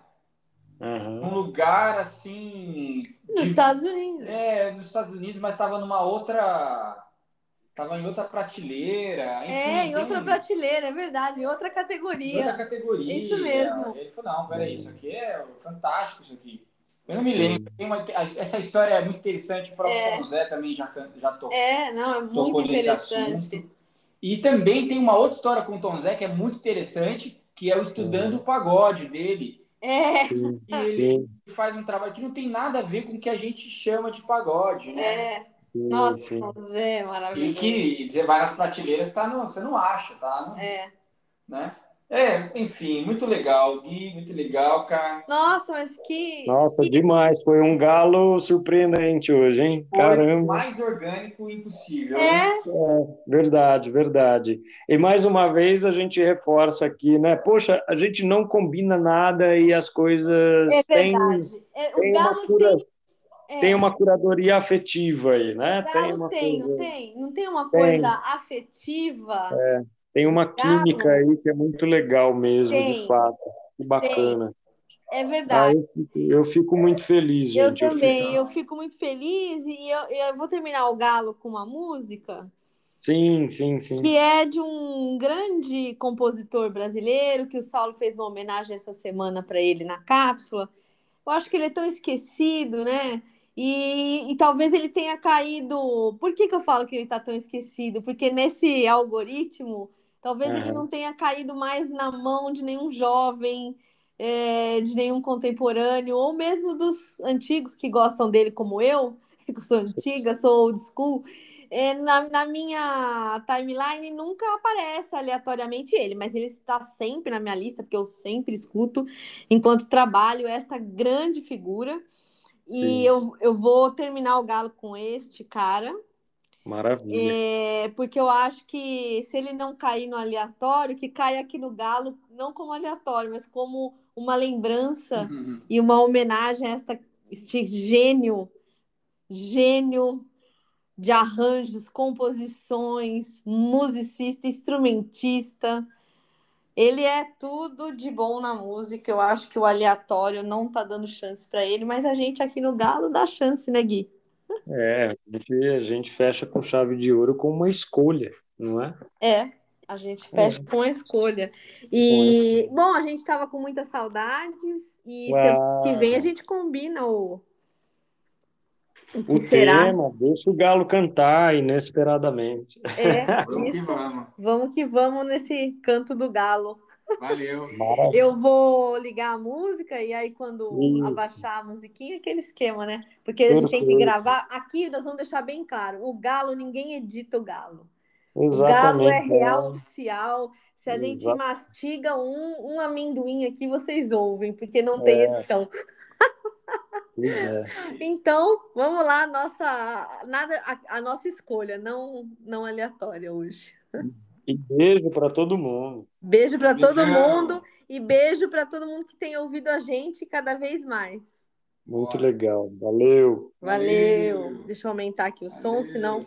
uhum. um lugar assim. Nos de... Estados Unidos. É, nos Estados Unidos, mas estava numa outra. Tava em outra prateleira. Enfim, é, em outra um... prateleira, é verdade, em outra categoria. Em outra categoria. Isso mesmo. Ele falou, não, peraí, isso aqui é fantástico, isso aqui. Eu não me Sim. lembro. Uma, essa história é muito interessante. para é. o Zé também já, já tocou. É, não, é muito interessante. E também tem uma outra história com o Tom Zé que é muito interessante, que é o Estudando o Pagode dele. É. Sim, ele sim. faz um trabalho que não tem nada a ver com o que a gente chama de pagode, né? É. Nossa, sim. Zé, maravilhoso. E que dizer várias prateleiras tá no, você não acha, tá? No, é. Né? É, enfim, muito legal, Gui, muito legal, cara. Nossa, mas que. Nossa, que... demais. Foi um galo surpreendente hoje, hein? Foi Caramba. mais orgânico impossível. É? é? Verdade, verdade. E mais uma vez a gente reforça aqui, né? Poxa, a gente não combina nada e as coisas. É verdade. Têm, é, o galo cura... tem. É. Tem uma curadoria afetiva aí, né? Tem, uma tem, coisa... não tem? Não tem uma coisa tem. afetiva. É. Tem uma química aí que é muito legal mesmo, tem, de fato. Que bacana. Tem. É verdade. eu, fico, eu, fico, muito feliz, gente. Eu também, eu fico, eu fico muito feliz e eu, eu vou terminar o Galo com uma música. Sim, sim, sim. Que é de um grande compositor brasileiro, que o Saulo fez uma homenagem essa semana para ele na cápsula. Eu acho que ele é tão esquecido, né? E, e, talvez ele tenha caído. Por que, que eu falo que ele está tão esquecido? Porque nesse algoritmo Talvez ele não tenha caído mais na mão de nenhum jovem, é, de nenhum contemporâneo, ou mesmo dos antigos que gostam dele, como eu, que sou antiga, sou old school. É, na, na, minha timeline nunca aparece aleatoriamente ele, mas ele está sempre na minha lista, porque eu sempre escuto, enquanto trabalho, esta grande figura. Sim. E eu, eu vou terminar o galo com este cara, Maravilha. É, porque eu acho que se ele não cair no aleatório, que caia aqui no Galo, não como aleatório, mas como uma lembrança uhum. e uma homenagem a esta, este gênio, gênio de arranjos, composições, musicista, instrumentista. Ele é tudo de bom na música. Eu acho que o aleatório não tá dando chance para ele, mas a gente aqui no Galo dá chance, né, Gui? É, a gente, a gente fecha com chave de ouro com uma escolha, não é? É, a gente fecha é. com a escolha. E, bom, a gente estava com muitas saudades e semana que vem a gente combina o. O, o tema, deixa o galo cantar inesperadamente. É, vamos isso. Que vamos. vamos que vamos nesse canto do galo. Valeu. Eu vou ligar a música e aí quando Isso. abaixar a musiquinha, aquele esquema, né? Porque a gente tem que gravar. Aqui nós vamos deixar bem claro: o galo, ninguém edita o galo. Exatamente. O galo é real, oficial. Se a gente Exato. mastiga um, um amendoim aqui, vocês ouvem, porque não tem é. edição. É. Então, vamos lá, nossa, nada, a, a nossa escolha, não, não aleatória hoje. E beijo para todo mundo. Beijo para todo mundo e beijo para todo mundo que tem ouvido a gente cada vez mais. Muito legal. Valeu. Valeu. Valeu. Deixa eu aumentar aqui o som, senão